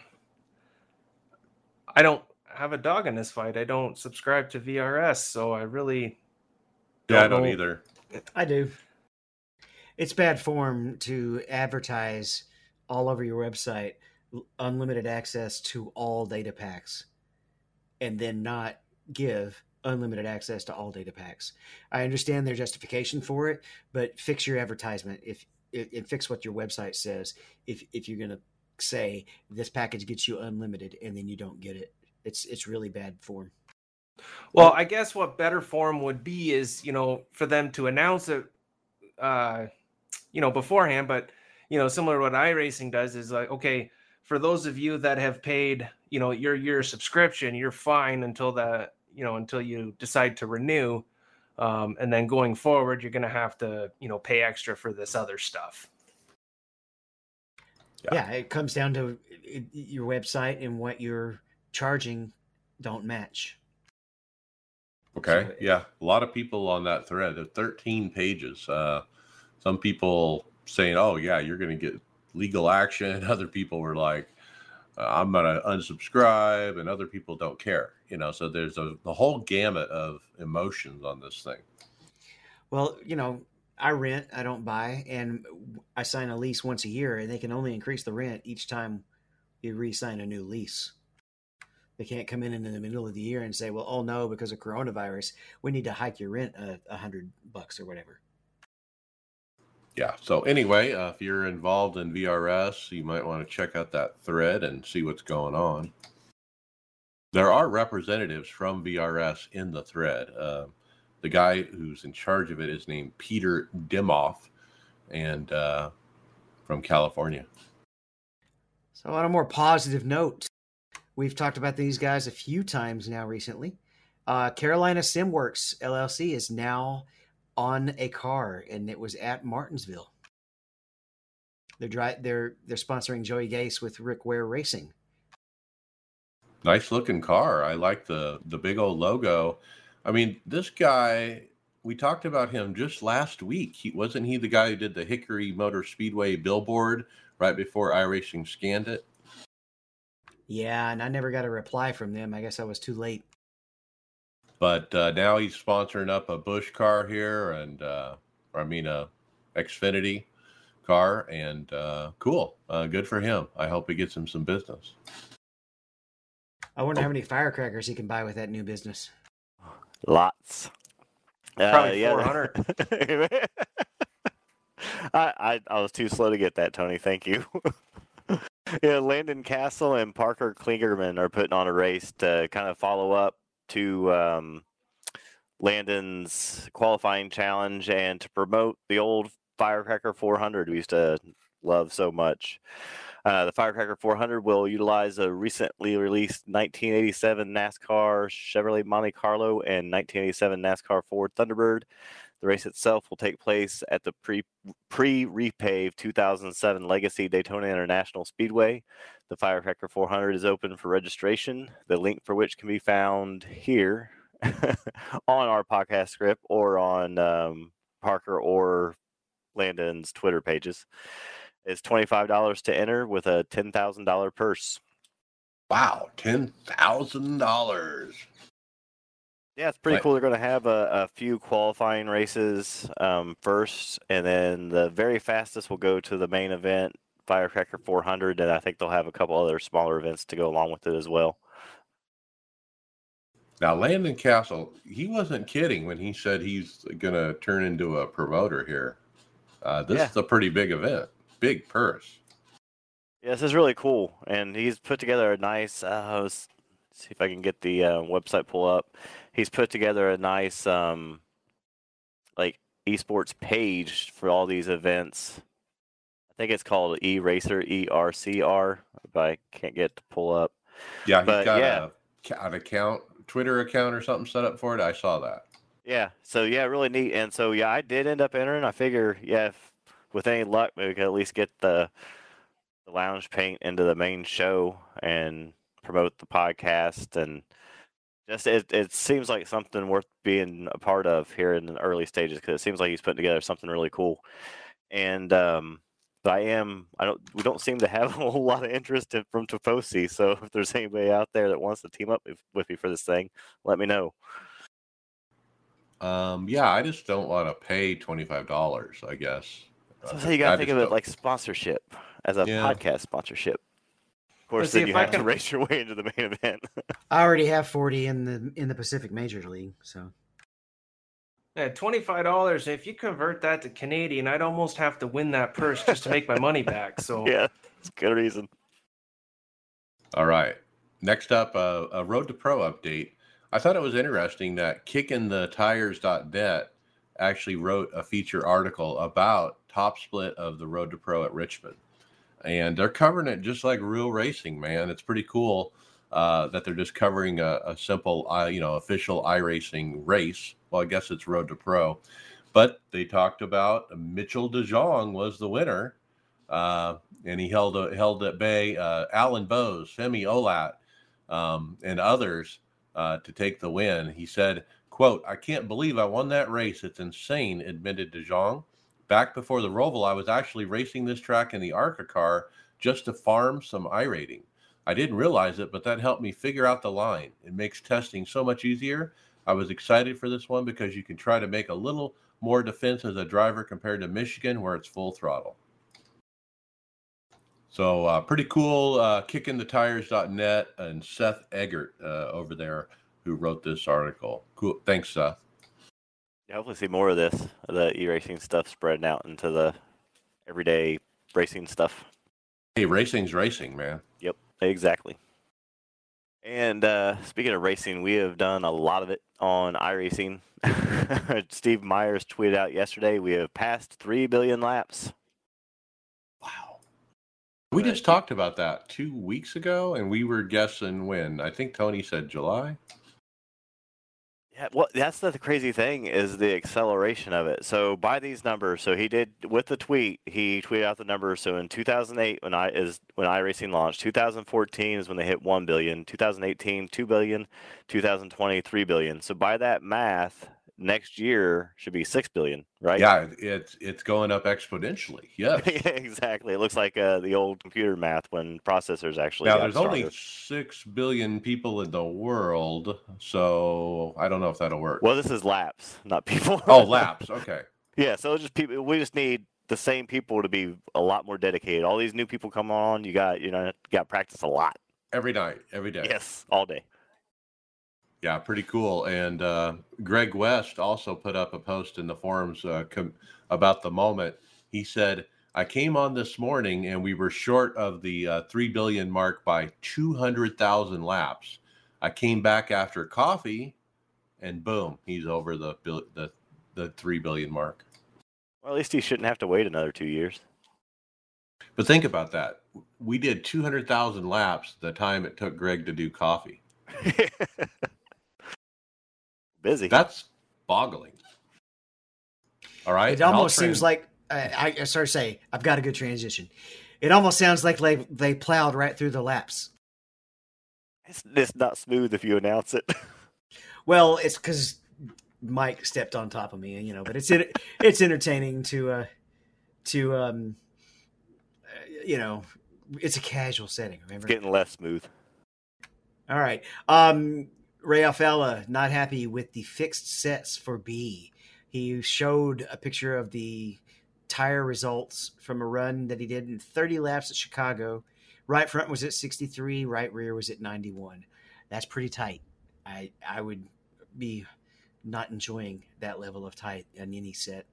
I don't have a dog in this fight. I don't subscribe to VRS, so I really yeah, I don't know. either. I do. It's bad form to advertise all over your website unlimited access to all data packs and then not give unlimited access to all data packs. I understand their justification for it, but fix your advertisement if and fix what your website says if if you're going to say this package gets you unlimited and then you don't get it. It's it's really bad form. Well, I guess what better form would be is, you know, for them to announce it uh you know beforehand, but you know, similar to what iRacing does is like, okay, for those of you that have paid, you know, your your subscription, you're fine until the, you know, until you decide to renew. Um, and then going forward, you're going to have to, you know, pay extra for this other stuff. Yeah, yeah it comes down to your website and what you're charging don't match. Okay. So, yeah. A lot of people on that thread. There 13 pages. Uh, some people saying, "Oh yeah, you're going to get legal action." Other people were like, uh, "I'm going to unsubscribe," and other people don't care. You know, so there's a the whole gamut of emotions on this thing. Well, you know, I rent, I don't buy, and I sign a lease once a year, and they can only increase the rent each time you re-sign a new lease. They can't come in in the middle of the year and say, "Well, oh no, because of coronavirus, we need to hike your rent a, a hundred bucks or whatever." yeah. So anyway, uh, if you're involved in VRS, you might want to check out that thread and see what's going on. There are representatives from VRS in the thread. Uh, the guy who's in charge of it is named Peter Dimoff, and uh, from California. So on a more positive note, we've talked about these guys a few times now recently. Uh, Carolina SimWorks LLC is now on a car, and it was at Martinsville. They're dry, they're they're sponsoring Joey Gase with Rick Ware Racing. Nice looking car. I like the the big old logo. I mean, this guy. We talked about him just last week. He wasn't he the guy who did the Hickory Motor Speedway billboard right before iRacing scanned it. Yeah, and I never got a reply from them. I guess I was too late. But uh, now he's sponsoring up a Busch car here, and uh, I mean a Xfinity car, and uh, cool, uh, good for him. I hope he gets him some business. I wonder oh. how many firecrackers he can buy with that new business. Lots. Probably uh, [laughs] 400. I, I, I was too slow to get that, Tony. Thank you. [laughs] [laughs] yeah, Landon Cassill and Parker Klingerman are putting on a race to kind of follow up to um, Landon's qualifying challenge and to promote the old Firecracker 400 we used to love so much. Uh, the Firecracker 400 will utilize a recently released 1987 NASCAR Chevrolet Monte Carlo and 1987 NASCAR Ford Thunderbird. The race itself will take place at the pre pre repaved 2007 Legacy Daytona International Speedway. The Firecracker 400 is open for registration, the link for which can be found here [laughs] on our podcast script or on um, Parker or Landon's Twitter pages. It's $25 to enter with a $10,000 purse. Wow, $10,000. Yeah, it's pretty cool. They're going to have a, a few qualifying races um, first, and then the very fastest will go to the main event, Firecracker 400, and I think they'll have a couple other smaller events to go along with it as well. Now, Landon Cassill, he wasn't kidding when he said he's going to turn into a promoter here. Uh, this yeah. is a pretty big event, big purse. Yeah, this is really cool, and he's put together a nice. Uh, see if I can get the uh, website pull up. He's put together a nice um, like esports page for all these events. I think it's called E Racer E R C R, but I can't get to pull up. Yeah, he's but, got yeah. A, an account, Twitter account or something set up for it. I saw that. Yeah, so yeah, really neat. And so yeah, I did end up entering. I figure, yeah, if, with any luck, maybe we could at least get the the lounge paint into the main show and promote the podcast and just it, it seems like something worth being a part of here in the early stages because it seems like he's putting together something really cool. And um, but I am I don't we don't seem to have [laughs] a whole lot of interest in, from Tifosi. So if there's anybody out there that wants to team up with, with me for this thing, let me know. Um, yeah, I just don't want to pay twenty five dollars. I guess. So, Uh, so you gotta I think of it don't- like sponsorship as a Yeah. podcast sponsorship. Of course, see, then you I have to race your way into the main event. [laughs] I already have forty in the in the Pacific Major League, so Yeah, twenty five dollars. If you convert that to Canadian, I'd almost have to win that purse just to make my money back. So [laughs] yeah, it's good reason. All right. Next up, uh, a Road to Pro update. I thought it was interesting that kickingthetires.net actually wrote a feature article about top split of the Road to Pro at Richmond. And they're covering it just like real racing, man. It's pretty cool uh, that they're just covering a, a simple, uh, you know, official iRacing race. Well, I guess it's Road to Pro. But they talked about Mitchell DeJong was the winner uh, and he held a, held at bay uh, Alan Bose, Femi Olat, um, and others uh, to take the win. He said, "quote I can't believe I won that race. It's insane," admitted De Jong. Back before the Roval, I was actually racing this track in the ARCA car just to farm some iRating. I didn't realize it, but that helped me figure out the line. It makes testing so much easier. I was excited for this one because you can try to make a little more defense as a driver compared to Michigan, where it's full throttle. So uh, pretty cool. Uh, kickingthetires.net and Seth Eggert uh, over there who wrote this article. Cool. Thanks, Seth. Yeah, hopefully see more of this, the e-racing stuff spreading out into the everyday racing stuff. Hey, racing's racing, man. Yep, exactly. And uh, speaking of racing, we have done a lot of it on iRacing. [laughs] Steve Myers tweeted out yesterday we have passed 3 billion laps. Wow. We just talked about that two weeks ago, and we were guessing when. I think Tony said July. Yeah, well, that's the crazy thing is the acceleration of it. So by these numbers, so he did with the tweet, he tweeted out the numbers. So in 2008, when I is when iRacing launched, 2014 is when they hit 1 billion, 2018 2 billion, 2020 3 billion. So by that math, next year should be 6 billion, right? Yeah, it's it's going up exponentially. Yeah, [laughs] exactly. It looks like uh, the old computer math when processors actually. now there's only six billion people in the world, so I don't know if that'll work. Well, this is laps, not people. oh, [laughs] laps. Okay. Yeah, so it's just people. We just need the same people to be a lot more dedicated. All these new people come on. You got you know you got practice a lot. Every night, every day. Yes, all day. Yeah, pretty cool. And uh, Greg West also put up a post in the forums uh, com- about the moment. He said, I came on this morning and we were short of the uh, 3 billion mark by 200,000 laps. I came back after coffee and boom, he's over the, the, the 3 billion mark. Well, at least he shouldn't have to wait another two years. But think about that. We did 200,000 laps the time it took Greg to do coffee. [laughs] Busy. That's boggling. All right. it and I'll almost seems like I, I start to say I've got a good transition. It almost sounds like they they plowed right through the laps. It's, it's not smooth if you announce it. [laughs] Well, it's because Mike stepped on top of me, you know. But it's it's entertaining to uh to um uh, you know it's a casual setting. it's Remember? getting less smooth. All right. Um, Ray Alfalla not happy with the fixed sets for B. He showed a picture of the tire results from a run that he did in 30 laps at Chicago. Right front was at 63, right rear was at 91. That's pretty tight. I I would be not enjoying that level of tight on any set.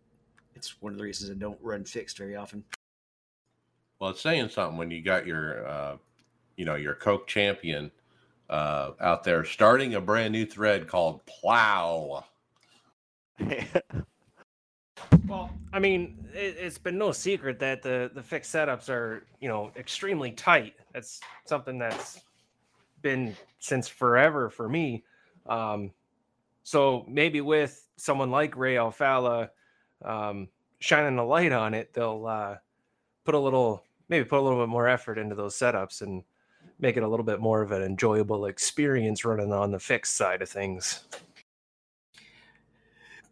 It's one of the reasons I don't run fixed very often. Well, it's saying something when you got your, uh, you know, your Coke champion uh, out there starting a brand new thread called Plow. [laughs] Well, I mean, it, it's been no secret that the the fixed setups are, you know, extremely tight. That's something that's been since forever for me. Um, so maybe with someone like Ray Alfalla um, shining a light on it, they'll uh, put a little, maybe put a little bit more effort into those setups and make it a little bit more of an enjoyable experience running on the fixed side of things.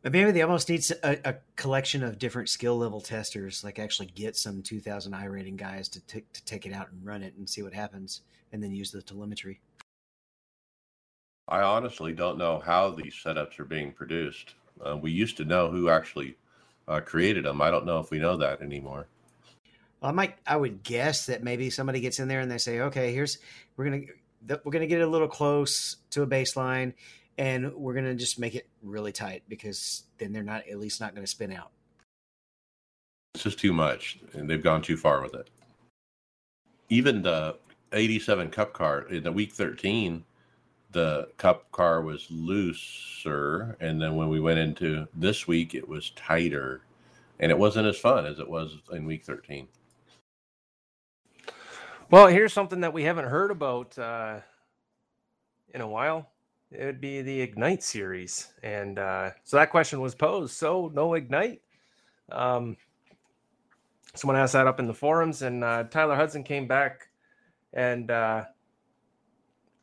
But maybe they almost need a, a, collection of different skill level testers, like actually get some 2000 iRating guys to, t- to take it out and run it and see what happens, and then use the telemetry. I honestly don't know how these setups are being produced. Uh, we used to know who actually uh, created them. I don't know if we know that anymore. Well, I might. I would guess that maybe somebody gets in there and they say, "Okay, here's we're gonna we're gonna get a little close to a baseline, and we're gonna just make it really tight because then they're not at least not going to spin out." It's just too much, and they've gone too far with it. Even the 87 Cup car in the week 13, the Cup car was looser, and then when we went into this week, it was tighter, and it wasn't as fun as it was in week 13. Well, here's something that we haven't heard about uh, in a while. It would be the Ignite series, and uh, so that question was posed. So no Ignite. Um, someone asked that up in the forums, and uh, Tyler Hudson came back, and uh,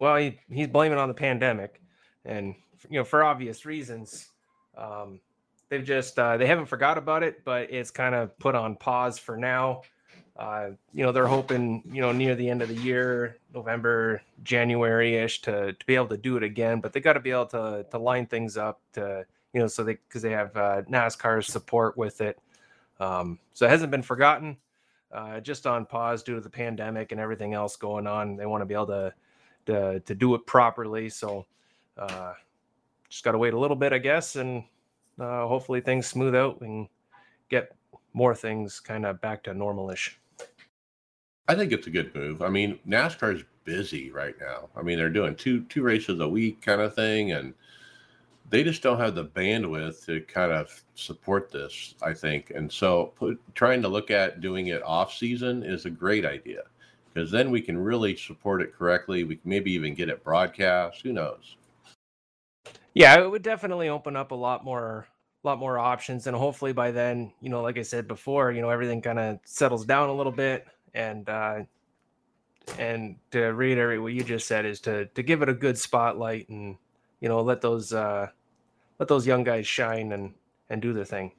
well, he, he's blaming on the pandemic, and you know for obvious reasons. Um, they've just uh, they haven't forgot about it, but it's kind of put on pause for now. Uh, you know, they're hoping, you know, near the end of the year, November, January ish, to, to be able to do it again. But they got to be able to, to line things up to, you know, so they, because they have uh, NASCAR's support with it. Um, so it hasn't been forgotten, uh, just on pause due to the pandemic and everything else going on. They want to be able to, to, to do it properly. So uh, just got to wait a little bit, I guess, and uh, hopefully things smooth out and get more things kind of back to normalish. I think it's a good move. I mean, NASCAR's busy right now. I mean, they're doing two two races a week kind of thing, and they just don't have the bandwidth to kind of support this. I think, and so put, trying to look at doing it off season is a great idea because then we can really support it correctly. We can maybe even get it broadcast. Who knows? Yeah, it would definitely open up a lot more lot more options and hopefully by then you know like i said before you know everything kind of settles down a little bit and uh, and to reiterate what you just said is to to give it a good spotlight and you know let those uh, let those young guys shine and and do their thing.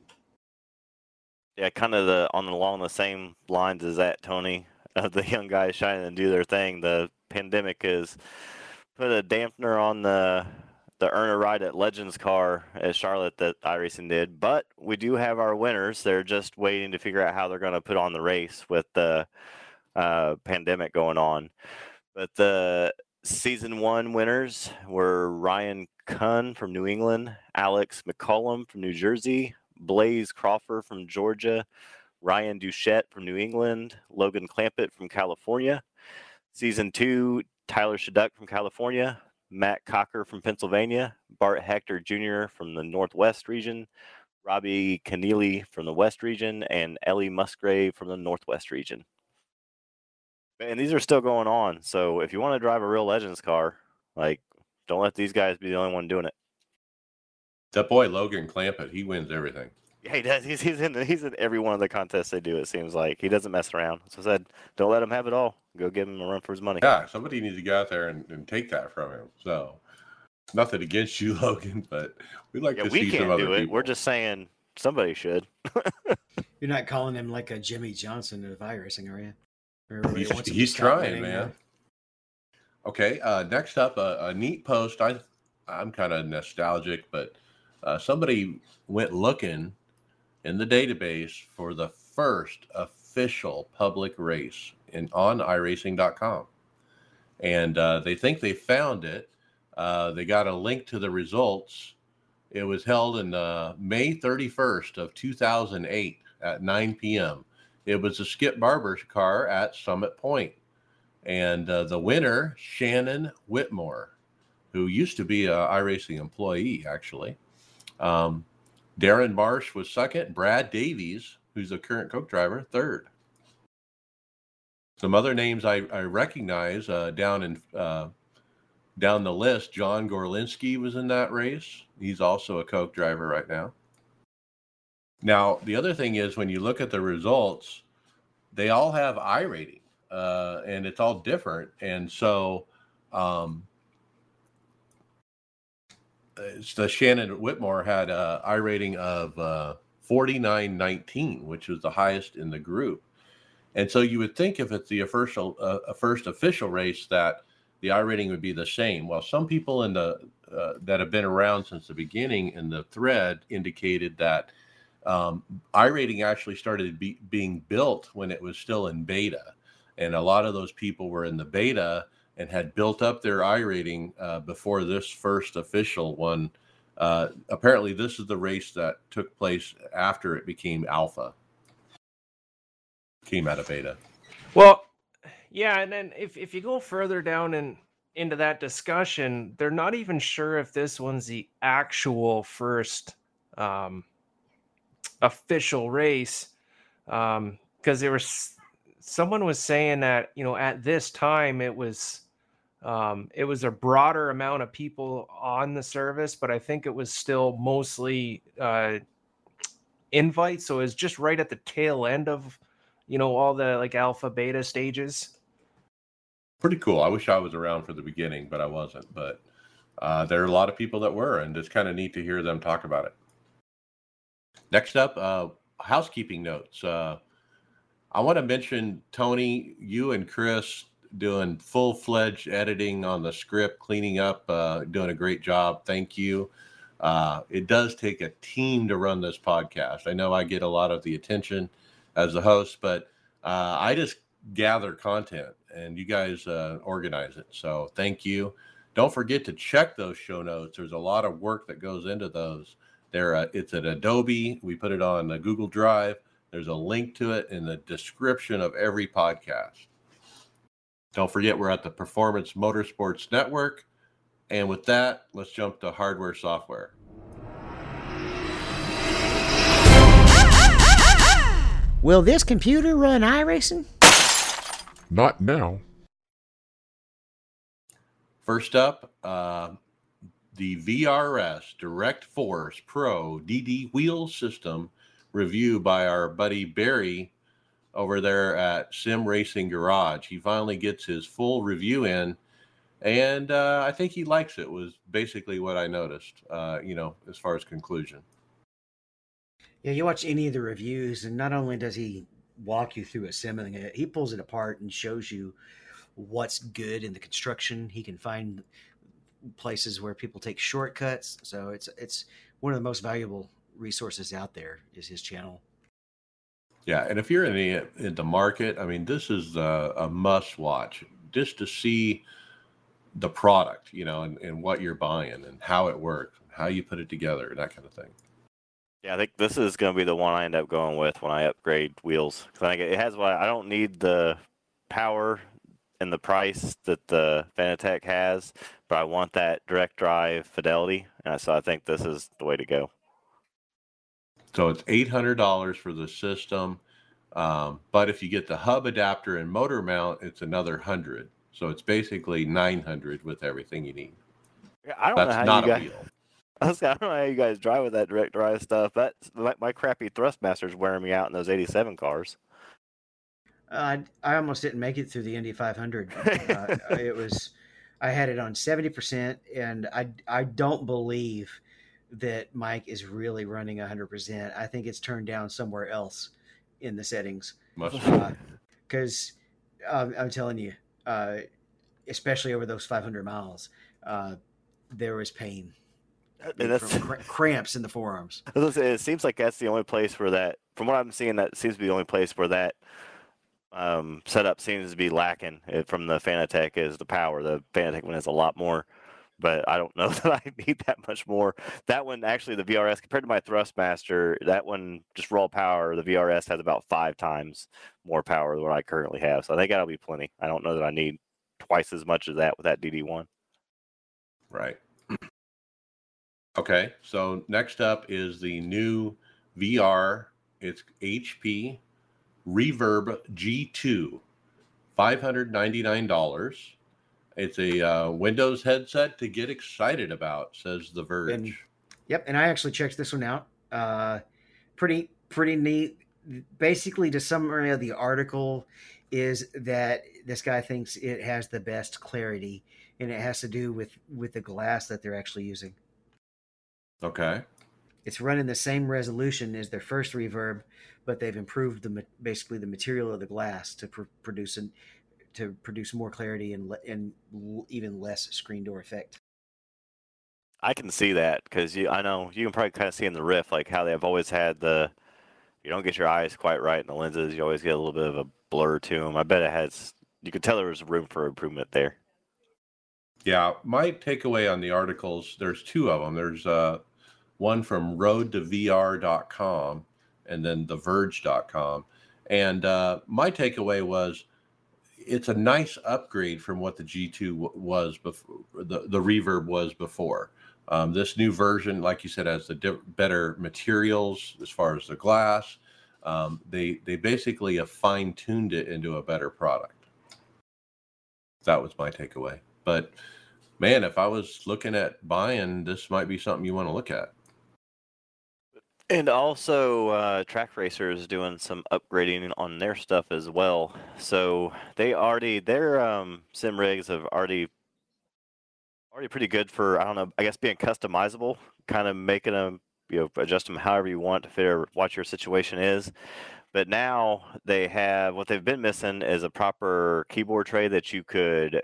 Yeah, kind of the on along the same lines as that, Tony. [laughs] Uh, the young guys shine and do their thing. The pandemic has put a dampener on the the earn a ride at Legends car at Charlotte that iRacing did, but we do have our winners. They're just waiting to figure out how they're going to put on the race with the uh, pandemic going on. But the season one winners were Ryan Cunn from New England, Alex McCollum from New Jersey, Blaze Crawford from Georgia, Ryan Duchette from New England, Logan Clampitt from California. Season two, Tyler Shaduck from California, Matt Cocker from Pennsylvania, Bart Hector Jr. from the Northwest region, Robbie Keneally from the West region, and Ellie Musgrave from the Northwest region. And these are still going on. So if you want to drive a real Legends car, like don't let these guys be the only one doing it. That boy Logan Clampitt, he wins everything. Yeah, he does. He's, he's in he's in every one of the contests they do. It seems like he doesn't mess around. So I said, don't let him have it all. Go give him a run for his money. Yeah, somebody needs to go out there and, and take that from him. So nothing against you, [laughs] Logan, but we'd like yeah, to we see can't some other do it. people. We're just saying somebody should. [laughs] You're not calling him like a Jimmie Johnson of iRacing, are you? Everybody He's, wants him to he's trying, man. Okay, uh, next up, uh, a neat post. I I'm kind of nostalgic, but uh, somebody went looking in the database for the first official public race in on iRacing.com, and uh, they think they found it. Uh, they got a link to the results. It was held in uh, May 31st of 2008 at 9 p.m. It was a Skip Barber's car at Summit Point, and uh, the winner Shannon Whitmore, who used to be a iRacing employee actually. Um, Darren Marsh was second. Brad Davies, who's a current Coke driver, third. Some other names I, I recognize uh, down in uh, down the list. John Gorlinski was in that race. He's also a Coke driver right now. Now the other thing is when you look at the results, they all have iRating uh, and it's all different. And so, um, the Shannon Whitmore had a iRating of uh, 49.19, which was the highest in the group. And so you would think if it's the official, uh, first official race, that the iRating would be the same. Well, some people in the uh, that have been around since the beginning in the thread indicated that um, iRating actually started be, being built when it was still in beta, and a lot of those people were in the beta and had built up their iRating uh, before this first official one. Uh, apparently, this is the race that took place after it became alpha, came out of beta. Well, yeah, and then if if you go further down and into that discussion, they're not even sure if this one's the actual first um, official race, because um, there was someone was saying that you know at this time it was um, it was a broader amount of people on the service, but I think it was still mostly uh, invites, so it was just right at the tail end of you know all the like alpha beta stages pretty cool. I wish I was around for the beginning, but I wasn't. But uh, there are a lot of people that were, and it's kind of neat to hear them talk about it. Next up, uh, housekeeping notes. Uh, I want to mention Tony, you and Chris doing full fledged editing on the script, cleaning up, uh, doing a great job. Thank you. Uh, it does take a team to run this podcast. I know I get a lot of the attention as the host, but uh, I just gather content and you guys uh, organize it. So thank you. Don't forget to check those show notes. There's a lot of work that goes into those. There, uh, it's at Adobe. We put it on Google Drive. There's a link to it in the description of every podcast. Don't forget, we're at the Performance Motorsports Network. And with that, let's jump to hardware software. Will this computer run iRacing? Not now. First up, uh, the VRS Direct Force Pro DD wheel system review by our buddy Barry over there at Sim Racing Garage. He finally gets his full review in, and uh, I think he likes it. Was basically what I noticed. Uh, you know, as far as conclusion. Yeah, you watch any of the reviews, and not only does he walk you through assembling it. He pulls it apart and shows you what's good in the construction. He can find places where people take shortcuts. So it's it's one of the most valuable resources out there is his channel. Yeah, and if you're in the in the market, I mean, this is a, a must watch just to see the product, you know, and, and what you're buying and how it works, how you put it together, that kind of thing. Yeah, I think this is going to be the one I end up going with when I upgrade wheels. Cause I think it has what I don't need the power and the price that the Fanatec has, but I want that direct drive fidelity, and so I think this is the way to go. So it's eight hundred dollars for the system, um, but if you get the hub adapter and motor mount, it's another hundred. So it's basically nine hundred with everything you need. I don't That's know how not you a guys, wheel. [laughs] I, was, I don't know how you guys drive with that direct drive stuff. That my, my crappy Thrustmaster's wearing me out in those '87 cars. Uh, I almost didn't make it through the Indy 500. [laughs] Uh, it was, I had it on 70%, and I I don't believe that Mike is really running 100%. I think it's turned down somewhere else in the settings. Because uh, um, I'm telling you, uh, especially over those 500 miles, uh, there was pain and that's cramps in the forearms. It seems like that's the only place where that, from what I'm seeing, that seems to be the only place where that um, setup seems to be lacking eh, from the Fanatec is the power. The Fanatec one has a lot more, but I don't [laughs] know that I need that much more. That one actually, the VRS compared to my Thrustmaster, that one just raw power. The VRS has about five times more power than what I currently have, so I think that'll be plenty. I don't know that I need twice as much as that with that DD1. Right. [clears throat] Okay, so next up is the new VR. It's HP Reverb G2, $599. It's a uh, Windows headset to get excited about, says The Verge. And, yep, and I actually checked this one out. Uh, pretty pretty neat basically, the summary of the article is that this guy thinks it has the best clarity, and it has to do with with the glass that they're actually using. Okay. It's running the same resolution as their first reverb, but they've improved the basically the material of the glass to pr- produce an to produce more clarity and and even less screen door effect. I can see that because I know you can probably kind of see in the Rift like how they've always had the you don't get your eyes quite right in the lenses. You always get a little bit of a blur to them. I bet it has. You could tell there was room for improvement there. Yeah, my takeaway on the articles, there's two of them. There's uh, one from Road to roadtovr.com and then theverge.com. And uh, my takeaway was it's a nice upgrade from what the G2 was before, the, the reverb was before. Um, this new version, like you said, has the di- better materials as far as the glass. Um, they they basically have fine tuned it into a better product. That was my takeaway. But man, if I was looking at buying, this might be something you want to look at. And also, uh, Trak Racer is doing some upgrading on their stuff as well. So they already their um, sim rigs have already already pretty good for I don't know I guess being customizable, kind of making them you know adjust them however you want to fit what your situation is. But now they have what they've been missing is a proper keyboard tray that you could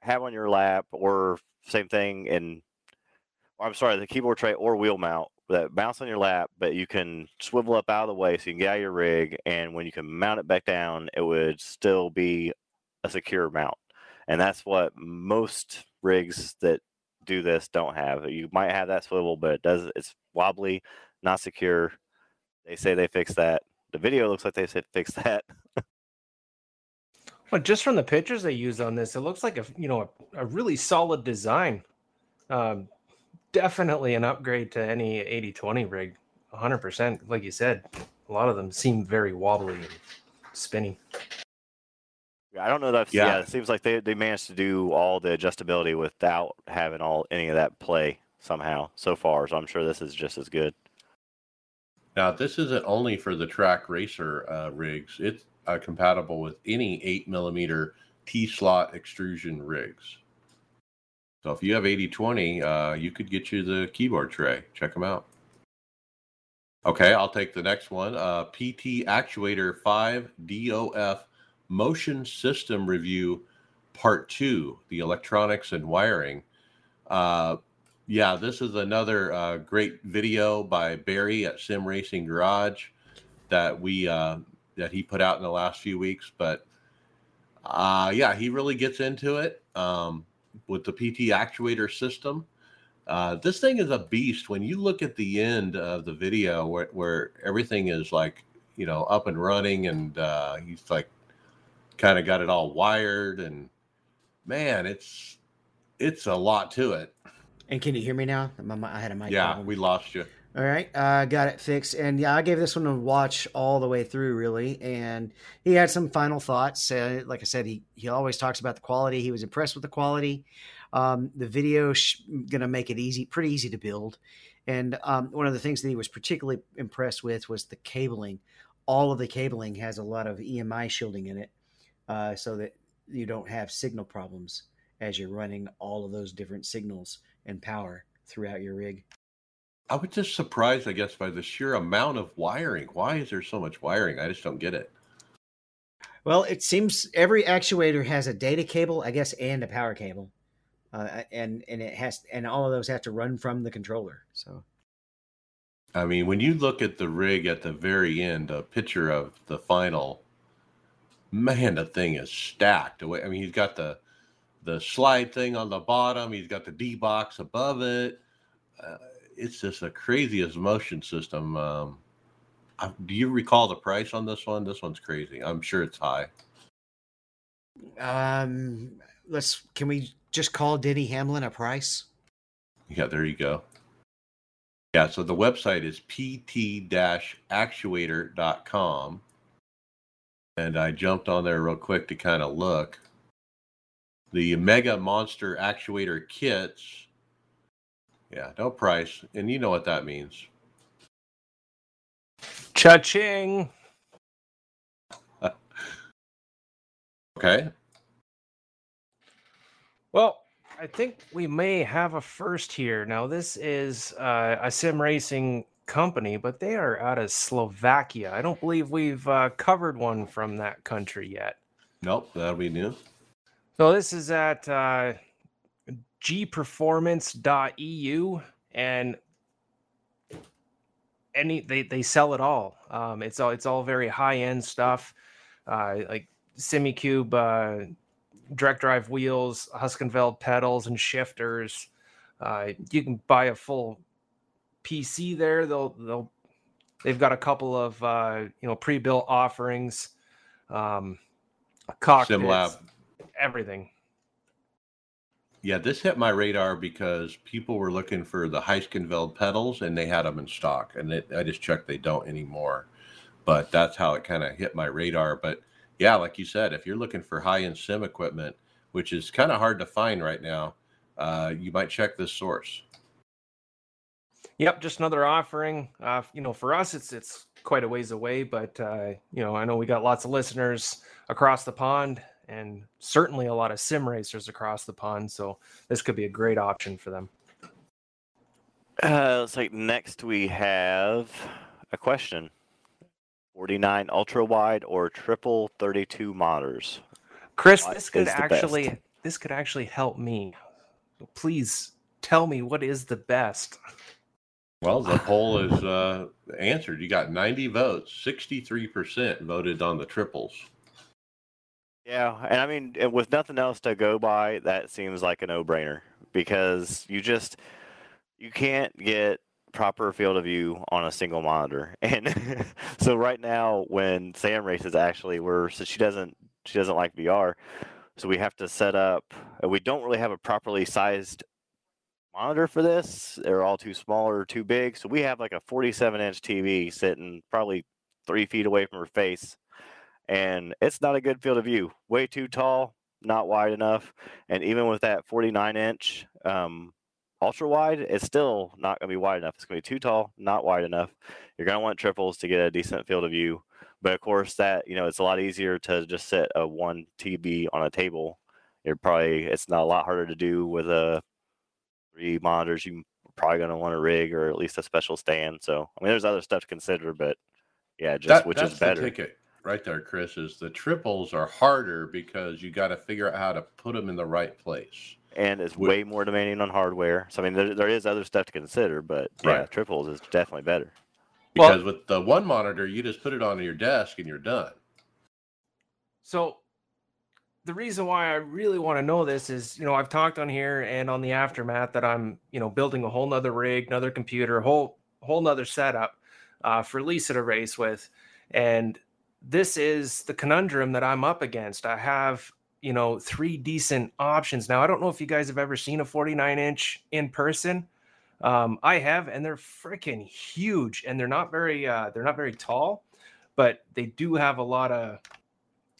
have on your lap, or same thing and I'm sorry, the keyboard tray or wheel mount that bounce on your lap, but you can swivel up out of the way so you can get out of your rig, and when you can mount it back down, it would still be a secure mount. And that's what most rigs that do this don't have. You might have that swivel, but it does it's wobbly, not secure. They say they fixed that. The video looks like they said [laughs] fix that. well, just from the pictures they used on this, it looks like a you know a, a really solid design. Um, definitely an upgrade to any 8020 rig. 100%. Like you said, a lot of them seem very wobbly and spinny. Yeah, I don't know that. Yeah. yeah, it seems like they, they managed to do all the adjustability without having all any of that play somehow so far. So I'm sure this is just as good. Now, this isn't only for the Trak Racer uh, rigs; it's uh, compatible with any eight millimeter T slot extrusion rigs. So if you have 8020, uh, you could get you the keyboard tray. Check them out. Okay, I'll take the next one. Uh, PT Actuator 5 DOF Motion System Review Part 2, the electronics and wiring. Uh, yeah, this is another uh, great video by Barry at Sim Racing Garage that we uh, that he put out in the last few weeks. But uh, yeah, he really gets into it. Um, with the PT actuator system. Uh, this thing is a beast. When you look at the end of the video where, where everything is like, you know, up and running and uh, he's like kind of got it all wired and man, it's it's a lot to it. And can you hear me now? I had a mic. Yeah, problem. we lost you. All right, uh, got it fixed, and yeah, I gave this one a watch all the way through, really. And he had some final thoughts. Uh, like I said, he he always talks about the quality. He was impressed with the quality. Um, the video sh- gonna make it easy, pretty easy to build. And um, one of the things that he was particularly impressed with was the cabling. All of the cabling has a lot of EMI shielding in it, uh, so that you don't have signal problems as you're running all of those different signals and power throughout your rig. I was just surprised, I guess, by the sheer amount of wiring. Why is there so much wiring? I just don't get it. Well, it seems every actuator has a data cable, I guess, and a power cable, uh, and and it has, and all of those have to run from the controller. So, I mean, when you look at the rig at the very end, a picture of the final, man, the thing is stacked. Away. I mean, he's got the the slide thing on the bottom. He's got the D box above it. Uh, it's just a craziest motion system. Um, do you recall the price on this one? This one's crazy. I'm sure it's high. Um, let's. Can we just call Denny Hamlin a price? Yeah, there you go. Yeah, so the website is pt-actuator.com. And I jumped on there real quick to kind of look. The Mega Monster Actuator kits yeah, no price. And you know what that means. Cha-ching. [laughs] okay. Well, I think we may have a first here. Now, this is uh, a sim racing company, but they are out of Slovakia. I don't believe we've uh, covered one from that country yet. Nope, that'll be new. So this is at uh, gperformance.eu and any they, they sell it all. Um, it's all it's all very high end stuff, uh, like Simucube uh, direct drive wheels, Heusinkveld pedals and shifters. Uh, you can buy a full PC there. They'll they'll they've got a couple of uh, you know pre built offerings, um, cockpits, SimLab. everything. Yeah, this hit my radar because people were looking for the Heusinkveld pedals and they had them in stock. And it, I just checked they don't anymore. But that's how it kind of hit my radar. But yeah, like you said, if you're looking for high end sim equipment, which is kind of hard to find right now, uh, you might check this source. Yep, just another offering. Uh, you know, for us, it's it's quite a ways away, but uh, you know, I know we got lots of listeners across the pond, and certainly a lot of sim racers across the pond. So this could be a great option for them. Uh, looks like next we have a question. 49 ultra wide or triple 32 monitors. Chris, What this could is best? actually this could actually help me. Please tell me what is the best. Well, the poll is uh, answered. You got 90 votes, 63% voted on the triples. Yeah, and I mean, with nothing else to go by, that seems like a no-brainer because you just you can't get proper field of view on a single monitor. [laughs] And so right now, when Sam races, actually, we're so she doesn't she doesn't like VR, so we have to set up. uh, We don't really have a properly sized monitor for this. They're all too small or too big. So we have like a 47 inch TV sitting probably three feet away from her face and it's not a good field of view. Way too tall, not wide enough, and even with that 49 inch um, ultra wide, it's still not going to be wide enough. It's going to be too tall, not wide enough. You're going to want triples to get a decent field of view, but of course that you know it's a lot easier to just set a one TB on a table. You're probably it's not a lot harder to do with a three monitors. You probably going to want a rig or at least a special stand. So I mean, there's other stuff to consider, but yeah, just That- which is better. ticket right there, Chris. Is the triples are harder because you got to figure out how to put them in the right place. and it's Would- way more demanding on hardware. So I mean, there, there is other stuff to consider, but yeah, Right. triples is definitely better. Well- Because with the one monitor, you just put it on your desk and you're done. So the reason why I really want to know this is, you know, I've talked on here and on the aftermath that I'm, you know, building a whole nother rig, another computer, a whole whole nother setup uh, for Lisa to race with. And this is the conundrum that I'm up against. I have, you know, three decent options. Now, I don't know if you guys have ever seen a 49 inch in person. Um, I have, and they're freaking huge, and they're not very uh, they're not very tall, but they do have a lot of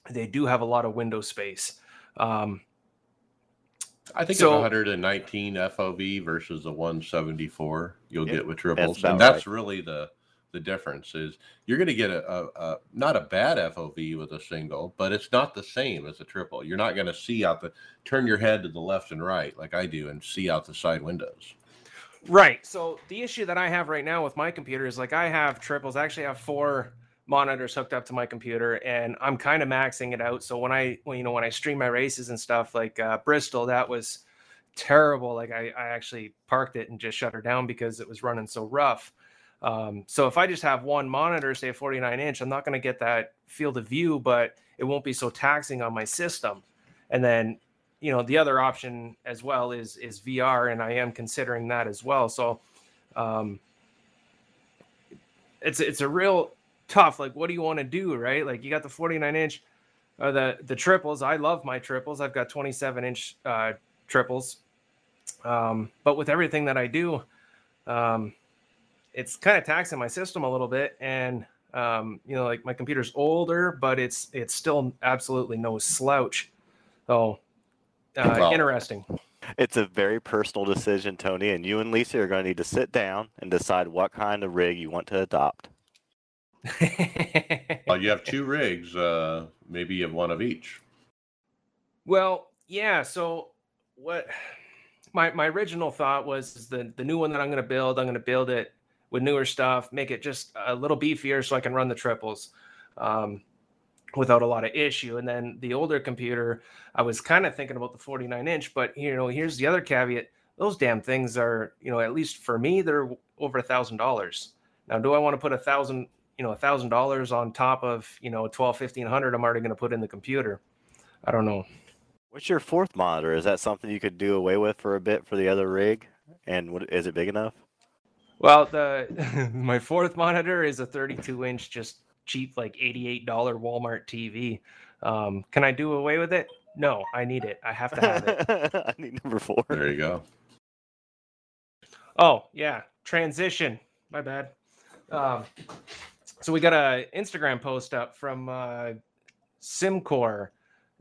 they do have a lot of window space. Um, I think So- 119 FOV versus the 174 you'll Yeah, get with triples, about and that's really the the difference. Is you're going to get a, a, a not a bad FOV with a single, but it's not the same as a triple. You're not going to see out the turn your head to the left and right like I do and see out the side windows. Right. So the issue that I have right now with my computer is like I have triples. I actually have four monitors hooked up to my computer, and I'm kind of maxing it out. So when I, when you know, when I stream my races and stuff, like uh, Bristol, that was terrible. Like I, I actually parked it and just shut her down because it was running so rough. Um, so if I just have one monitor, say a 49 inch, I'm not going to get that field of view, but it won't be so taxing on my system. And then you know the other option as well is is VR, and I am considering that as well. So um, it's it's a real tough. Like, what do you want to do, right? Like, you got the 49 inch or the the triples. I love my triples. I've got 27 inch uh, triples, um, but with everything that I do, um, it's kind of taxing my system a little bit and um, you know like my computer's older but it's it's still absolutely no slouch so uh, Well- interesting It's a very personal decision, Tony, and you and Lisa are going to need to sit down and decide what kind of rig you want to adopt. [laughs] Well, you have two rigs. Uh, maybe you have one of each. Well, yeah. So what [sighs] my my original thought was the the new one that I'm going to build. I'm going to build it with newer stuff, make it just a little beefier so I can run the triples um, without a lot of issue. And then the older computer, I was kind of thinking about the 49 inch, but you know, here's the other caveat: those damn things are, you know, at least for me, they're over a thousand dollars. Now, do I want to put a thousand, you know, a thousand dollars on top of, you know, 12, 1500 I'm already going to put in the computer? I don't know. What's your fourth monitor? Is that something you could do away with for a bit for the other rig? And what, is it big enough? Well, the [laughs] my fourth monitor is a 32 inch, just cheap, like $88 Walmart TV. Um, can I do away with it? No, I need it. I have to have it. [laughs] I need number four. There you go. Oh yeah, transition. My bad. Um, so we got a Instagram post up from uh, Simcore,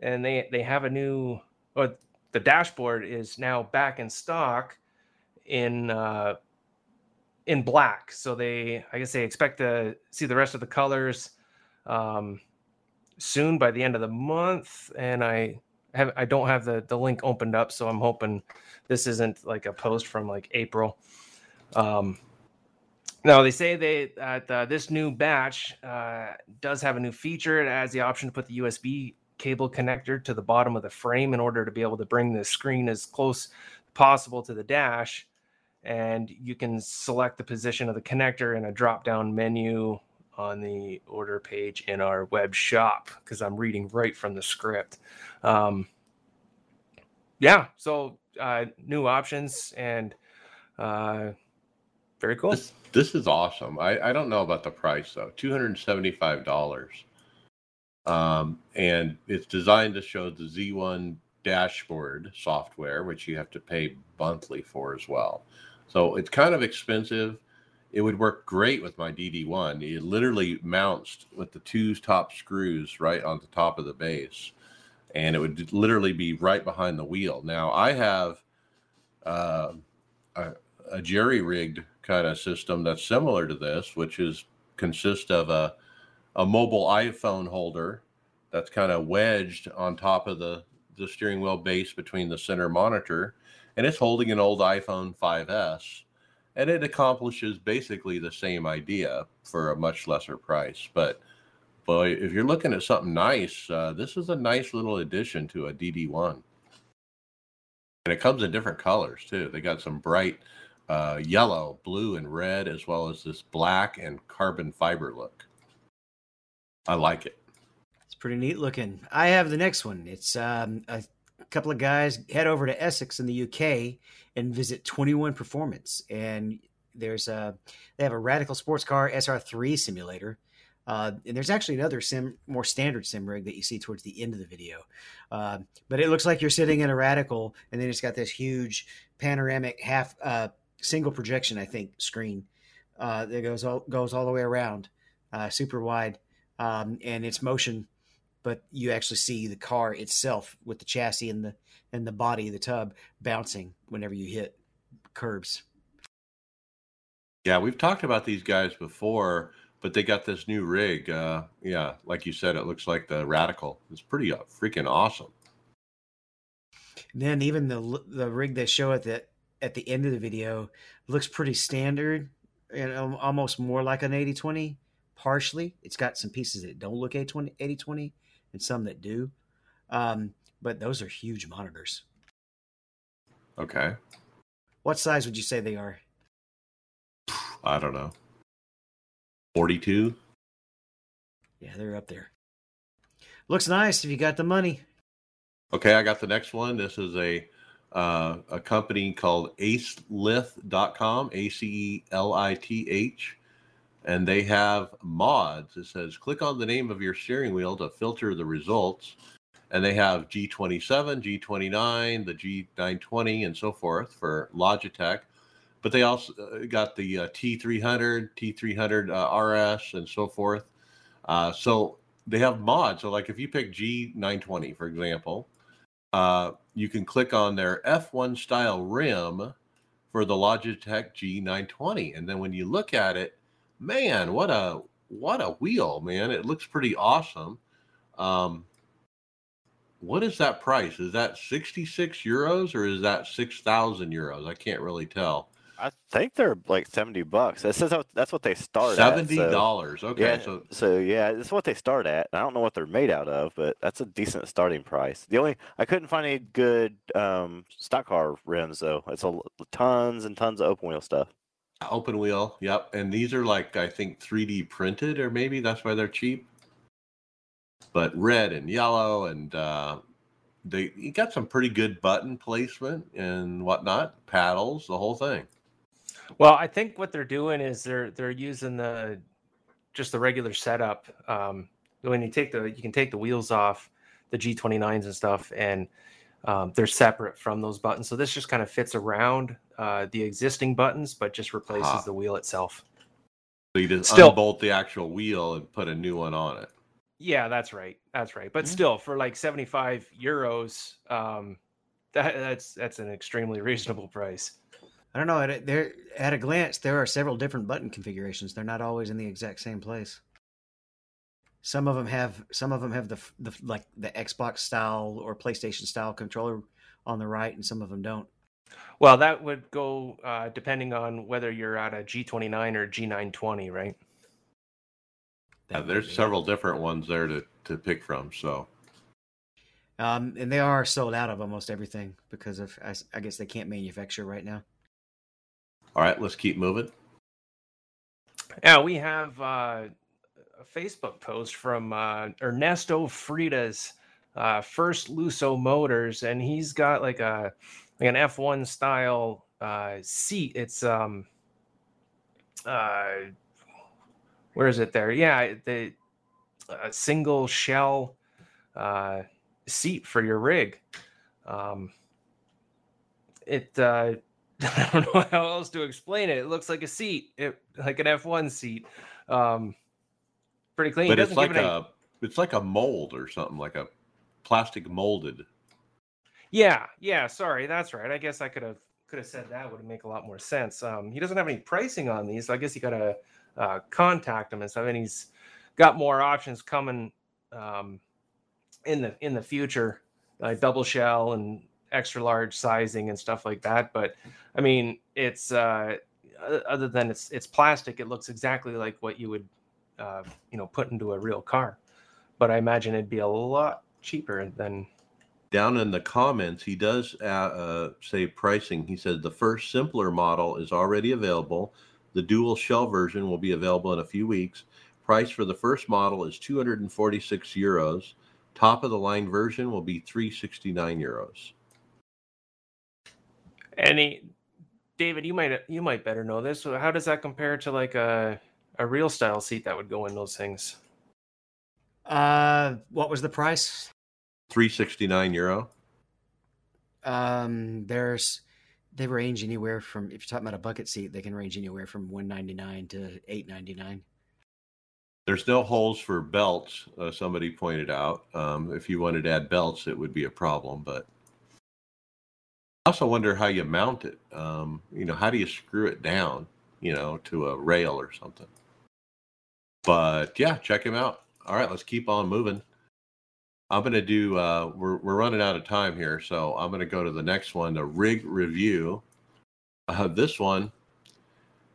and they they have a new. Or the dashboard is now back in stock in uh, in black. So they, I guess they expect to see the rest of the colors um, soon by the end of the month. And I have I don't have the the link opened up, so I'm hoping this isn't like a post from like April. Um, no, they say they that uh, this new batch uh, does have a new feature. It adds the option to put the USB cable connector to the bottom of the frame in order to be able to bring the screen as close possible to the dash. And you can select the position of the connector in a drop down menu on the order page in our web shop because I'm reading right from the script. Um, yeah, so uh, new options and uh, very cool. This, this is awesome. I, I don't know about the price though. Two hundred and seventy five dollars. Um, and it's designed to show the Z1 dashboard software, which you have to pay monthly for as well. So it's kind of expensive. It would work great with my DD1. It literally mounts with the two top screws right on the top of the base, and it would literally be right behind the wheel. Now I have uh, a, a jerry rigged kind of system that's similar to this, which is consists of a a mobile iPhone holder that's kind of wedged on top of the the steering wheel base between the center monitor, and it's holding an old iPhone 5S, and it accomplishes basically the same idea for a much lesser price. But boy, if you're looking at something nice, uh, this is a nice little addition to a DD1. And it comes in different colors too. They got some bright uh, yellow, blue, and red, as well as this black and carbon fiber look. I like it. It's pretty neat looking. I have the next one. It's um, a couple of guys head over to Essex in the UK and visit 21 Performance, and there's a they have a radical sports car SR3 simulator. Uh, and there's actually another sim, more standard sim rig that you see towards the end of the video. Uh, but it looks like you're sitting in a radical, and then it's got this huge panoramic half uh, single projection, I think, screen uh, that goes all, goes all the way around, uh, super wide, um, and it's motion. But you actually see the car itself with the chassis and the and the body of the tub bouncing whenever you hit curbs. Yeah, we've talked about these guys before, but they got this new rig. Uh, yeah, like you said, it looks like the Radical. It's pretty uh, freaking awesome. And then even the the rig they show at the at the end of the video looks pretty standard and almost more like an 80-20 partially it's got some pieces that don't look 80-20 and some that do um, but those are huge monitors Okay. what size would you say they are I don't know. 42? yeah they're up there looks nice if you got the money Okay, I got the next one. This is a uh, a company called acelith.com, A C E L I T H, and they have mods. It says click on the name of your steering wheel to filter the results. And they have G27, G29, the G920, and so forth for Logitech. But they also uh, got the uh, T300, T300 uh, RS, and so forth. Uh, so they have mods. So, like if you pick G920, for example, uh, you can click on their F1 style rim for the Logitech G920, and then when you look at it, man, what a what a wheel, man! It looks pretty awesome. Um, what is that price? Is that 66 euros or is that 6,000 euros? I can't really tell. I think they're like seventy bucks. That says that's what they start Seventy at. so- dollars. Okay, yeah, so so yeah, that's what they start at. I don't know what they're made out of, but that's a decent starting price. The only I couldn't find any good um, stock car rims though. It's a tons and tons of open wheel stuff. Open wheel. Yep, and these are like I think 3D printed, or maybe that's why they're cheap. But red and yellow, and uh, they you got some pretty good button placement and whatnot, paddles, the whole thing. Well, I think what they're doing is they're they're using the just the regular setup. Um, when you take the you can take the wheels off the G29s and stuff, and um, they're separate from those buttons. So this just kind of fits around uh, the existing buttons, but just replaces Ah. the wheel itself. So you just Still- unbolt the actual wheel and put a new one on it. Yeah, that's right. That's right. But Mhm. still, for like 75 euros, um, that, that's that's an extremely [laughs] reasonable price. I don't know. At, there, at a glance, there are several different button configurations. They're not always in the exact same place. Some of them have some of them have the the like the Xbox style or PlayStation style controller on the right, and some of them don't. Well, that would go uh, depending on whether you're at a G29 or G920, right? Yeah, there's might be it. several different ones there to to pick from. So Um, and they are sold out of almost everything because of I, s- I guess they can't manufacture right now. all right, let's keep moving. Yeah, we have uh, a Facebook post from uh, Ernesto Frida's uh, first Luso Motors, and he's got like a like an F1 style uh, seat. It's um, uh, where is it there? Yeah, the a single shell uh, seat for your rig. Um, it uh, [laughs] I don't know how else to explain it. It looks like a seat, it, like an F1 seat. Um, pretty clean. It But it's like it any- a it's like a mold or something, like a plastic molded. Yeah, yeah. Sorry, that's right. I guess I could have could have said that would make a lot more sense. Um, he doesn't have any pricing on these, so I guess you gotta uh, contact him and stuff. And he's got more options coming um, in the in the future, like double shell and extra large sizing and stuff like that. But I mean, it's uh, other than it's it's plastic, it looks exactly like what you would uh, you know put into a real car. But I imagine it'd be a lot cheaper than Down in the comments, he does uh, uh, say pricing. He said the first simpler model is already available. The dual shell version will be available in a few weeks. Price for the first model is 246 euros. Top of the line version will be 369 euros. Any, David, you might you might better know this. So How does that compare to like a a real style seat that would go in those things? Uh, what was the price? 369 euro. Um, there's they range anywhere from if you're talking about a bucket seat, they can range anywhere from one ninety nine to eight ninety nine. There's no holes for belts. Uh, somebody pointed out. Um, if you wanted to add belts, it would be a problem. But I also wonder how you mount it. Um, you know, how do you screw it down? You know, to a rail or something. But yeah, check him out. All right, let's keep on moving. I'm gonna do. Uh, we're we're running out of time here, so I'm gonna go to the next one, the rig review. Uh, this one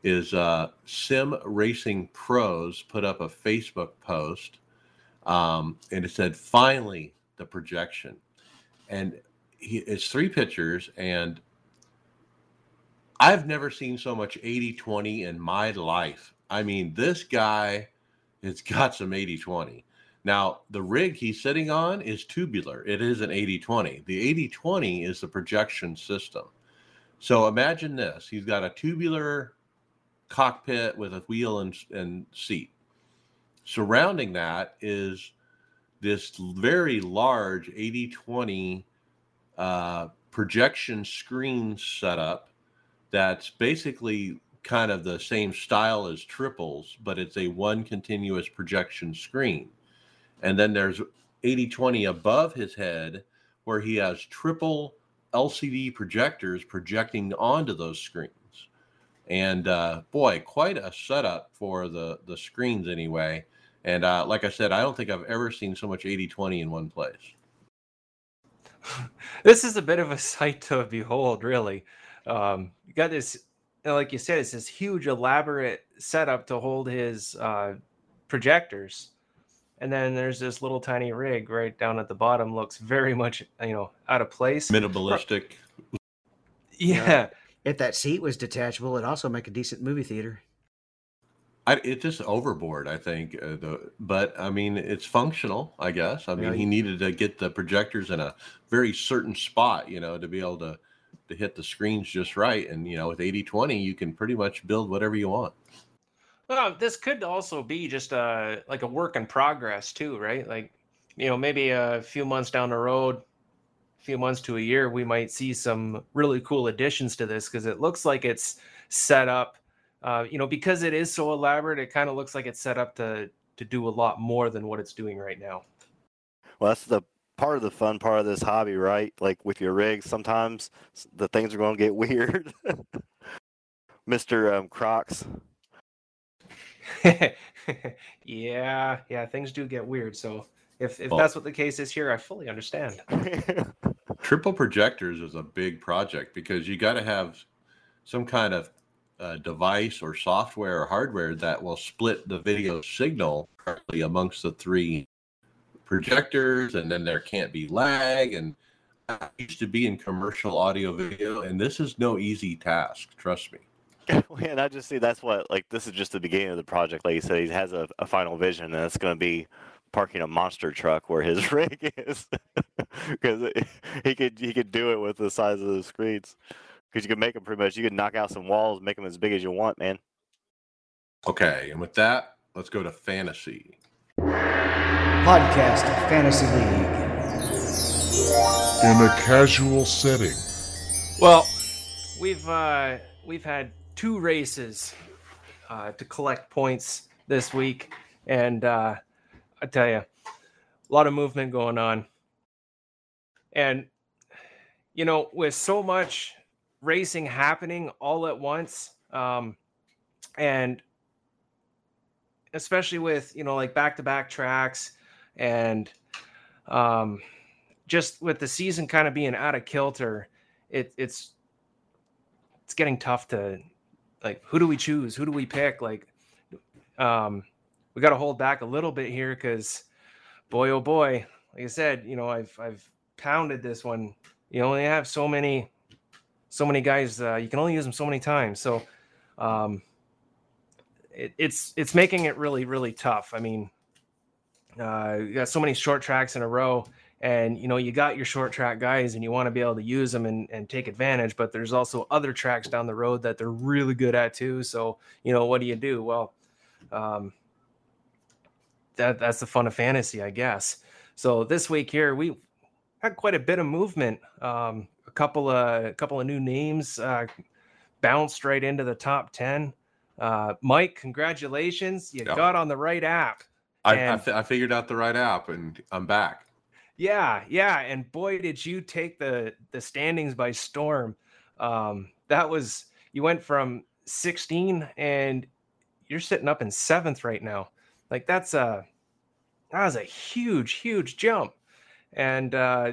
is uh, Sim Racing Pros put up a Facebook post, um, and it said, "Finally, the projection," and he, it's three pictures, and I've never seen so much 80-20 in my life. I mean, this guy has got some 80-20. Now, the rig he's sitting on is tubular. It is an 80-20. The 80-20 is the projection system. So imagine this. He's got a tubular cockpit with a wheel and, and seat. Surrounding that is this very large 80 20 uh, projection screen setup that's basically kind of the same style as triples, but it's a one continuous projection screen. And then there's 80 20 above his head where he has triple LCD projectors projecting onto those screens and uh, boy, quite a setup for the the screens anyway. And uh, like I said, I don't think I've ever seen so much 80-20 in one place. [laughs] this is a bit of a sight to behold, really. Um, you got this, like you said, it's this huge, elaborate setup to hold his uh, projectors, and then there's this little tiny rig right down at the bottom. Looks very much, you know, out of place. Minimalistic. [laughs] Yeah. If that seat was detachable, it'd also make a decent movie theater. I, it's just overboard, I think. Uh, the, but I mean, it's functional, I guess. I mean, Yeah, he you- needed to get the projectors in a very certain spot, you know, to be able to to hit the screens just right. And you know, with 80-20, you can pretty much build whatever you want. Well, this could also be just a like a work in progress too, right? Like, you know, maybe a few months down the road, a few months to a year, we might see some really cool additions to this because it looks like it's set up. Uh, you know, because it is so elaborate, it kind of looks like it's set up to to do a lot more than what it's doing right now. Well, that's the part of the fun part of this hobby, right? Like with your rigs, sometimes the things are going to get [laughs] weird. Mr. Um, Crocs. [laughs] yeah, yeah, things do get weird. So if if Well- that's what the case is here, I fully understand. [laughs] Triple projectors is a big project because you got to have some kind of uh, device or software or hardware that will split the video signal correctly amongst the three projectors, and then there can't be lag. And I used to be in commercial audio video, and this is no easy task. Trust me. [laughs] and I just see that's what like this is just the beginning of the project. Like you said, he has a, a final vision, and it's going to be parking a monster truck where his [laughs] rig is, [laughs] because he could he could do it with the size of the screens. Because you could make them pretty much. You could knock out some walls, make them as big as you want, man. Okay, and with that, let's go to fantasy. Podcast of Fantasy League. In a casual setting. Well, we've uh, we've had two races uh, to collect points this week, and uh, I tell you, a lot of movement going on. And you know, with so much racing happening all at once, um, and especially with you know like back-to-back tracks and um, just with the season kind of being out of kilter it, it's it's getting tough to like who do we choose? Who do we pick? Like um we got to hold back a little bit here because boy oh boy like i said you know i've i've pounded this one. You only have so many so many guys uh, you can only use them so many times. So um it, it's it's making it really really tough. I mean uh you got so many short tracks in a row and you know you got your short track guys and you want to be able to use them and, and take advantage but there's also other tracks down the road that they're really good at too so you know what do you do? Well um, that that's the fun of fantasy i guess. So this week here we had quite a bit of movement um, a couple of a couple of new names uh, bounced right into the top 10 uh, mike congratulations you Yeah. got on the right app I, I, And- fi- I figured out the right app, and I'm back. Yeah, yeah, and boy, did you take the the standings by storm. Um, that was you went from 16 and you're sitting up in seventh right now. Like that's a that was a huge, huge jump. And uh,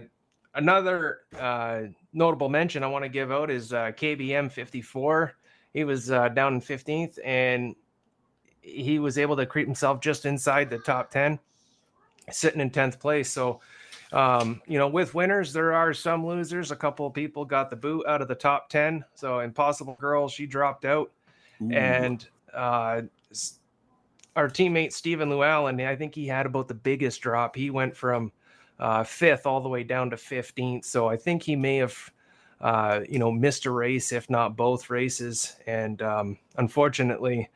another uh, notable mention I want to give out is uh, KBM 54. He was uh, down in 15th and he was able to creep himself just inside the top 10, sitting in 10th place. So um, you know, with winners, there are some losers. A couple of people got the boot out of the top 10. So Impossible Girl, she dropped out. And uh, our teammate Stephen Llewellyn, I think he had about the biggest drop. He went from uh, fifth all the way down to 15th. So I think he may have, uh, you know, missed a race, if not both races. And um, unfortunately,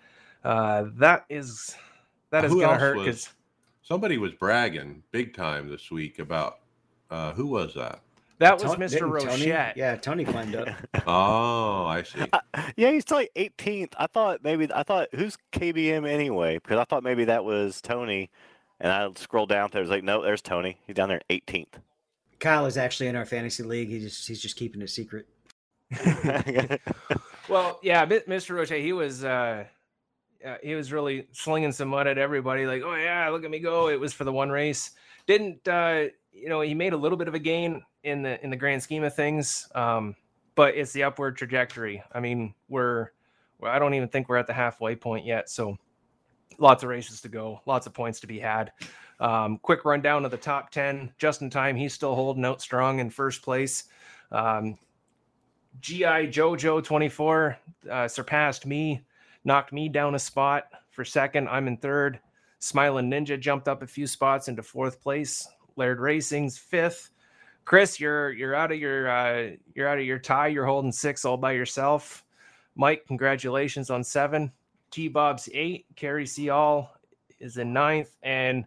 uh, that is that is Who going to hurt because Somebody was bragging big time this week about uh, who was that? that was Ton- Mr. didn't Tony- yeah, Tony climbed up. [laughs] Oh, I see. yeah, he's like 18th. I thought maybe I thought who's KBM anyway? Because I thought maybe that was Tony, and I scrolled down there. It was like, no, there's Tony. He's down there 18th. Kyle is actually in our fantasy league. He just he's just keeping it secret. [laughs] [laughs] Well, yeah, Mr. Roche, he was uh, uh, he was really slinging some mud at everybody. Like, oh yeah, look at me go! It was for the one race. Didn't uh, you know, he made a little bit of a gain in the in the grand scheme of things, um, but it's the upward trajectory. I mean, we're, I don't even think we're at the halfway point yet. So, lots of races to go, lots of points to be had. Um, quick rundown of the top ten. Just in time, he's still holding out strong in first place. Um, GI Jojo 24 uh, surpassed me, knocked me down a spot for second. I'm in third. Smiling Ninja jumped up a few spots into fourth place. Laird Racing's fifth. Chris, you're you're out of your uh, you're out of your tie. You're holding six all by yourself. Mike, congratulations on seven. T Bob's eight. Carrie All is in ninth, and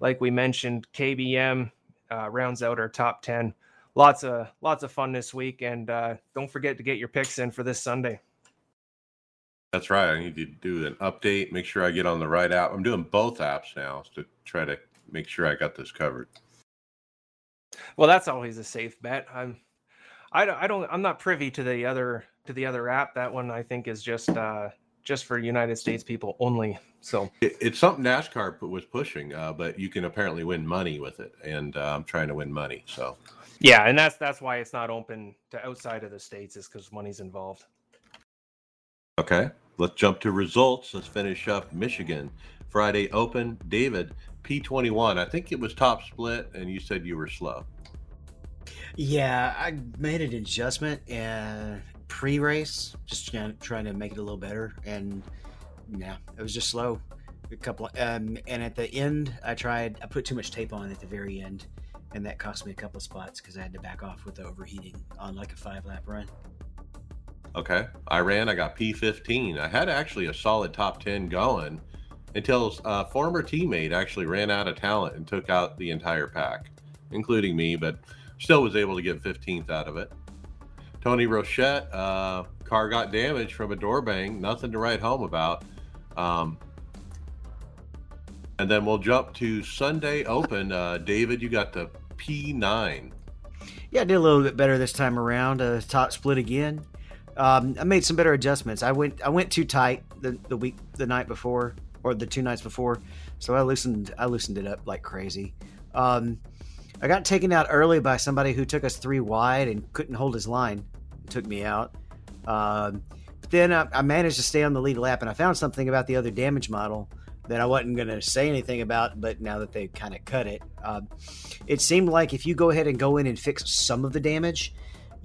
like we mentioned, KBM uh, rounds out our top ten lots of lots of fun this week, and uh, don't forget to get your picks in for this Sunday. That's right. I need to do an update. Make sure I get on the right app. I'm doing both apps now to try to make sure I got this covered. Well, that's always a safe bet. I'm, I don't, I don't, I'm not privy to the other to the other app. That one I think is just uh, just for United States people only. So it, it's something NASCAR was pushing, uh, but you can apparently win money with it, and uh, I'm trying to win money. So yeah, and that's that's why it's not open to outside of the states is because money's involved. Okay, let's jump to results. Let's finish up Michigan Friday Open. David P21. I think it was top split, and you said you were slow. Yeah, I made an adjustment and pre-race, just trying to make it a little better, and yeah, it was just slow. A couple, um, and at the end, I tried. I put too much tape on at the very end and that cost me a couple of spots because I had to back off with the overheating on like a five lap run. Okay, I ran. I got P15. I had actually a solid top 10 going until a former teammate actually ran out of talent and took out the entire pack, including me, but still was able to get 15th out of it. Tony Rochette, uh, car got damaged from a door bang. Nothing to write home about. Um, and then we'll jump to Sunday Open. Uh, David, you got the P9. Yeah, I did a little bit better this time around. Uh, top split again. Um, I made some better adjustments. I went I went too tight the, the week the night before or the two nights before, so I loosened I loosened it up like crazy. Um, I got taken out early by somebody who took us three wide and couldn't hold his line. Took me out. Um, but then I, I managed to stay on the lead lap, and I found something about the other damage model that I wasn't going to say anything about, but now that they kind of cut it, uh, it seemed like if you go ahead and go in and fix some of the damage,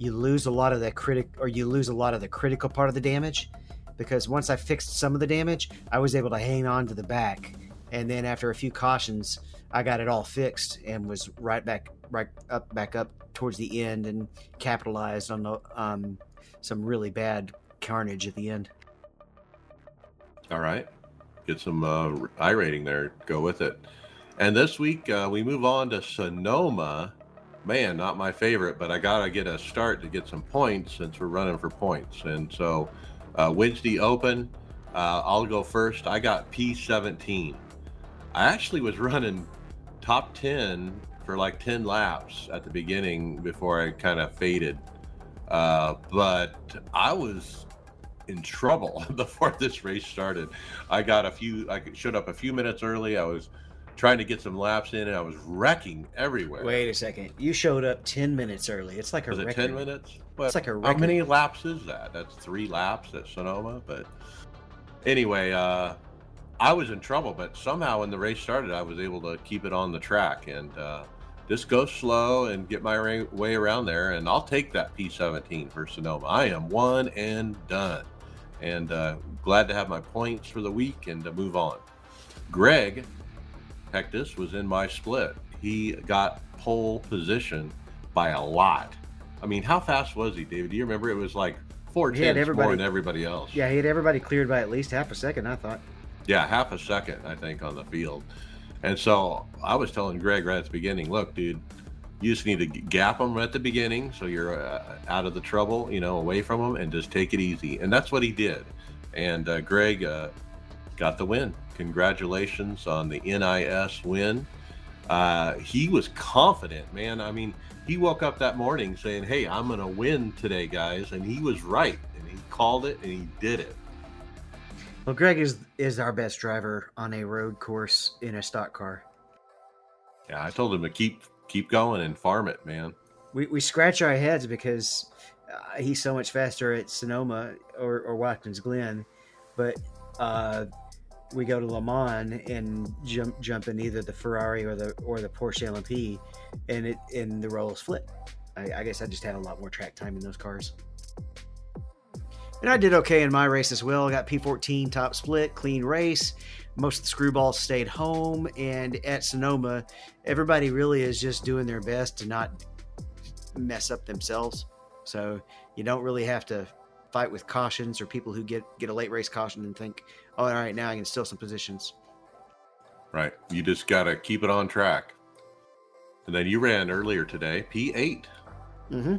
you lose a lot of the critic or you lose a lot of the critical part of the damage. Because once I fixed some of the damage, I was able to hang on to the back, and then after a few cautions, I got it all fixed and was right back, right up, back up towards the end, and capitalized on the, um, some really bad carnage at the end. All right get some uh, iRating there. Go with it. And this week uh, we move on to Sonoma. Man, not my favorite, but I gotta get a start to get some points since we're running for points. And so uh, Wednesday Open, uh, I'll go first. I got P17. I actually was running top 10 for like 10 laps at the beginning before I kind of faded. Uh, but I was in trouble [laughs] before this race started. I got a few. I showed up a few minutes early. I was trying to get some laps in, and I was wrecking everywhere. Wait a second. You showed up ten minutes early. It's like a was record. it ten minutes? But it's like a record. How many laps is that? That's three laps at Sonoma. But anyway, uh, I was in trouble. But somehow, when the race started, I was able to keep it on the track and. Uh, just go slow and get my way around there, and I'll take that P17 for Sonoma. I am one and done and uh, glad to have my points for the week and to move on. Greg Hecktus was in my split. He got pole position by a lot. I mean, how fast was he, David? Do you remember? It was like four tenths more than everybody else. Yeah, he had everybody cleared by at least half a second. I thought. Yeah, half a second, I think, on the field. And so I was telling Greg right at the beginning, look, dude, you just need to gap them at the beginning so you're uh, out of the trouble, you know, away from them, and just take it easy. And that's what he did. And uh, Greg uh, got the win. Congratulations on the NIS win. Uh, he was confident, man. I mean, he woke up that morning saying, "Hey, I'm going to win today, guys," and he was right. And he called it, and he did it. Well, Greg is is our best driver on a road course in a stock car. Yeah, I told him to keep keep going and farm it, man. We we scratch our heads because uh, he's so much faster at Sonoma or, or Watkins Glen, but uh, we go to Le Mans and jump jump in either the Ferrari or the or the Porsche LMP, and it and the roles flip. I, I guess I just had a lot more track time in those cars. And I did okay in my race as well. I got P14 top split, clean race. Most of the screwballs stayed home, and at Sonoma, everybody really is just doing their best to not mess up themselves. So you don't really have to fight with cautions or people who get get a late race caution and think, "Oh, all right, now I can steal some positions." Right. You just got to keep it on track. And then you ran earlier today, P8. Mm-hmm.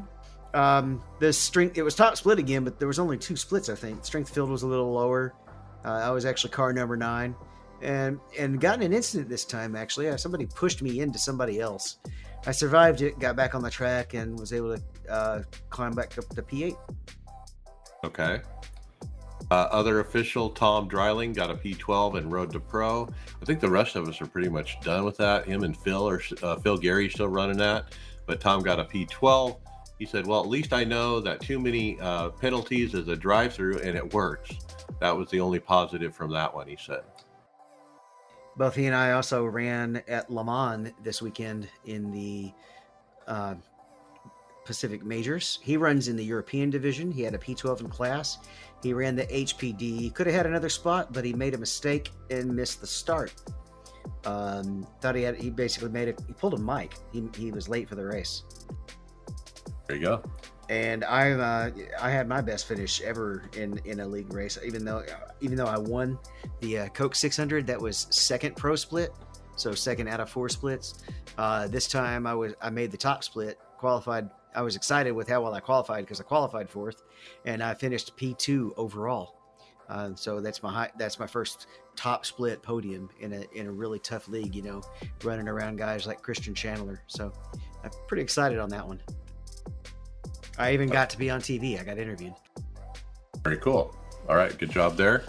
Um, the strength it was top split again, but there was only two splits. I think strength field was a little lower. Uh, I was actually car number nine, and and got in an incident this time. Actually, uh, somebody pushed me into somebody else. I survived it, got back on the track, and was able to uh, climb back up to P8. Okay. Uh, other official Tom Dryling, got a P12 and Road to Pro. I think the rest of us are pretty much done with that. Him and Phil or uh, Phil Gary still running that, but Tom got a P12. He said, "Well, at least I know that too many uh, penalties is a drive-through and it works." That was the only positive from that one. He said. Both he and I also ran at Le Mans this weekend in the uh, Pacific Majors. He runs in the European division. He had a P12 in class. He ran the HPD. He could have had another spot, but he made a mistake and missed the start. Um, thought he had. He basically made it. He pulled a Mike. He, he was late for the race. There you go. And I uh, I had my best finish ever in in a league race. Even though even though I won the uh, Coke 600, that was second pro split, so second out of four splits. Uh, this time I was I made the top split, qualified I was excited with how well I qualified because I qualified fourth, and I finished P two overall. Uh, so that's my high, that's my first top split podium in a in a really tough league. You know, running around guys like Christian Chandler. So I'm pretty excited on that one. I even got to be on TV. I got interviewed. Very cool. All right, good job there.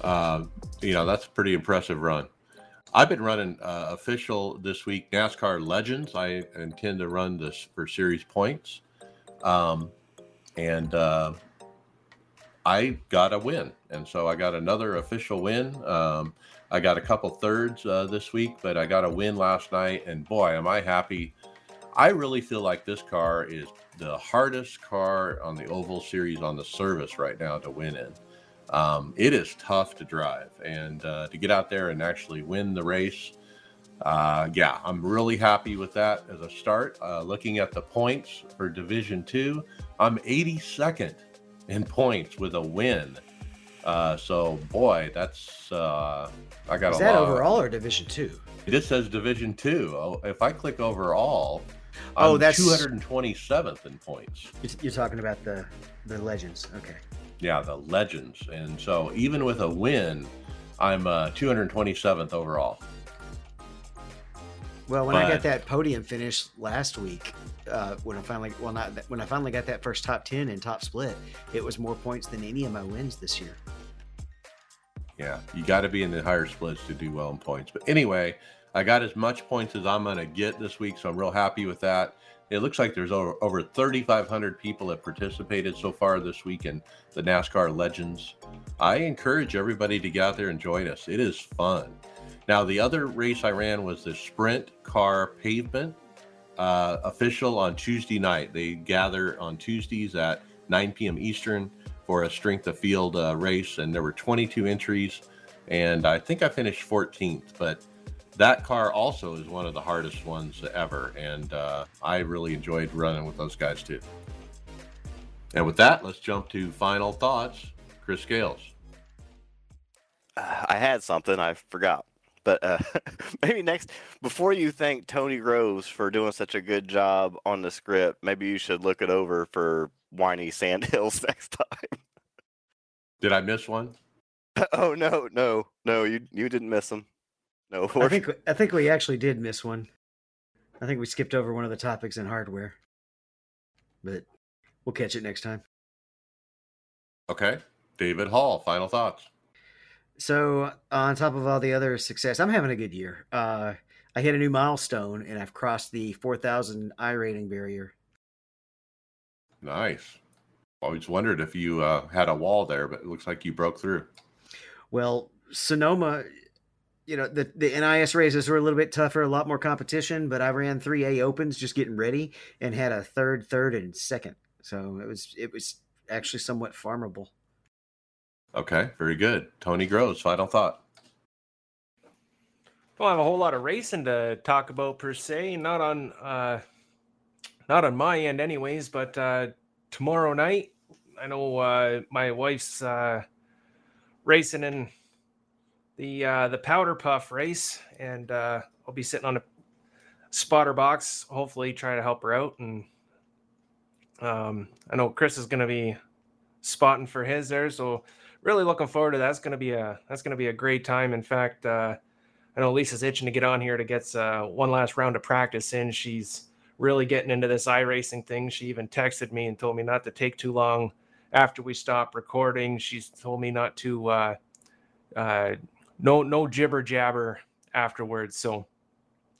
Uh, you know that's a pretty impressive run. I've been running uh, official this week NASCAR Legends. I intend to run this for series points, um, and uh, I got a win, and so I got another official win. Um, I got a couple thirds uh, this week, but I got a win last night, and boy, am I happy! I really feel like this car is the hardest car on the Oval Series on the service right now to win in um, it is tough to drive and uh, to get out there and actually win the race. Uh, yeah, I'm really happy with that as a start. Uh, looking at the points for Division Two, I'm 82nd in points with a win. Uh, so, boy, that's uh, I got Is that lot. overall or Division Two? This says Division Two. Oh, if I click overall, Oh, I'm that's- 227th in points. You're, you're talking about the the legends. Okay. Yeah, the legends. And so even with a win, I'm uh, 227th overall. Well, when I got that podium finish last week, uh, when I finally well not when I finally got that first top ten and top split, it was more points than any of my wins this year. Yeah, you got to be in the higher splits to do well in points. But anyway, I got as much points as I'm going to get this week, so I'm real happy with that. It looks like there's over, over 3,500 people that participated so far this week in the NASCAR Legends. I encourage everybody to get out there and join us. It is fun. Now, the other race I ran was the Sprint Car Pavement uh, official on Tuesday night. They gather on Tuesdays at 9 p.m. Eastern for a strength of field uh, race, and there were 22 entries, and I think I finished 14th. But that car also is one of the hardest ones ever, and uh, I really enjoyed running with those guys too. And with that, let's jump to final thoughts. Chris Scales. I had something I forgot, but uh, [laughs] maybe next before you thank Tony Groves for doing such a good job on the script, maybe you should look it over for whiny Sandhills [laughs] next time. Did I miss one? [laughs] oh no, no, no! You you didn't miss them. No, [laughs] I think I think we actually did miss one. I think we skipped over one of the topics in hardware, but we'll catch it next time. Okay. David Hall, final thoughts. So, on top of all the other success, I'm having a good year. Uh, I I hit a new milestone and I've crossed the 4,000 iRating barrier. Nice. Always wondered if you uh, had a wall there, but it looks like you broke through. Well, Sonoma, you know, the, the NIS races were a little bit tougher, a lot more competition, but I ran three A opens just getting ready and had a third, third, and second. So it was it was actually somewhat farmable. Okay, very good. Tony Groves, final thought. Don't have a whole lot of racing to talk about per se. Not on uh, not on my end, anyways. But uh, tomorrow night, I know uh, my wife's uh, racing in the uh, the powder puff race, and uh, I'll be sitting on a spotter box, hopefully trying to help her out. And um, I know Chris is going to be spotting for his there, so really looking forward to that. That's going to be a that's going to be a great time. In fact, uh, I know Lisa's itching to get on here to get uh, one last round of practice in. She's really getting into this iRacing thing. She even texted me and told me not to take too long after we stop recording. She's told me not to uh, uh, no no jibber jabber afterwards. So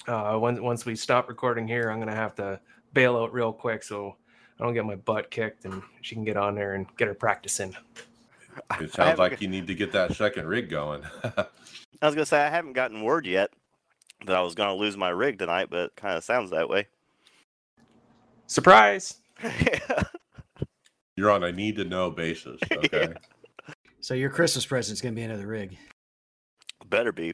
uh, once once we stop recording here, I'm gonna have to bail out real quick so I don't get my butt kicked and she can get on there and get her practice in. It sounds like you need to get that second rig going. [laughs] I was gonna say I haven't gotten word yet that I was gonna lose my rig tonight, but it kind of sounds that way. Surprise! [laughs] You're on a need to know basis. [laughs] Okay. So your Christmas present's going to be another rig. Better be.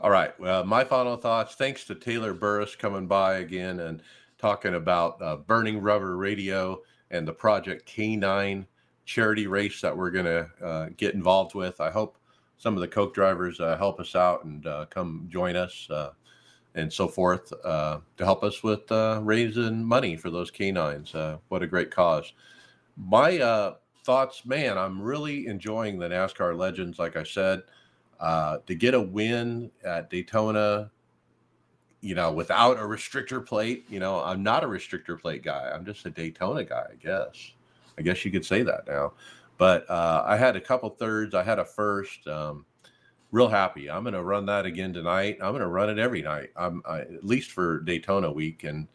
All right. Well, my final thoughts. Thanks to Taylor Buriss coming by again and talking about uh, Burning Rubber Radio and the Project K9 charity race that we're going to uh, get involved with. I hope some of the Coke drivers uh, help us out and uh, come join us uh, and so forth uh, to help us with raising money for those canines. what a great cause. My thoughts, man, I'm really enjoying the NASCAR Legends, like I said. Uh, to get a win at Daytona, you know, without a restrictor plate, you know, I'm not a restrictor plate guy. I'm just a Daytona guy, I guess. I guess you could say that now. But uh, I had a couple thirds. I had a first. Um, real happy. I'm going to run that again tonight. I'm going to run it every night. I'm I, at least for Daytona week and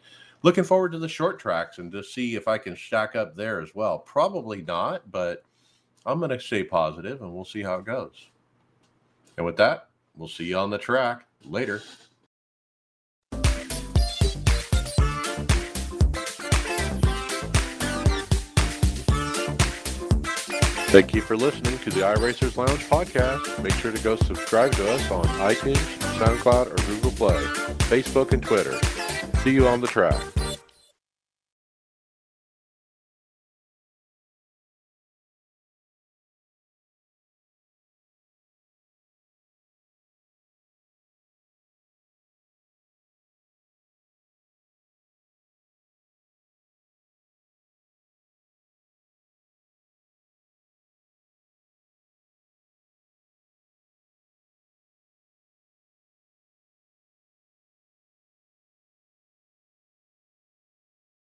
looking forward to the short tracks and to see if I can stack up there as well. Probably not, but I'm going to stay positive and we'll see how it goes. And with that, we'll see you on the track later. Thank you for listening to the iRacers Lounge podcast. Make sure to go subscribe to us on iTunes, SoundCloud, or Google Play, Facebook, and Twitter. See you on the track.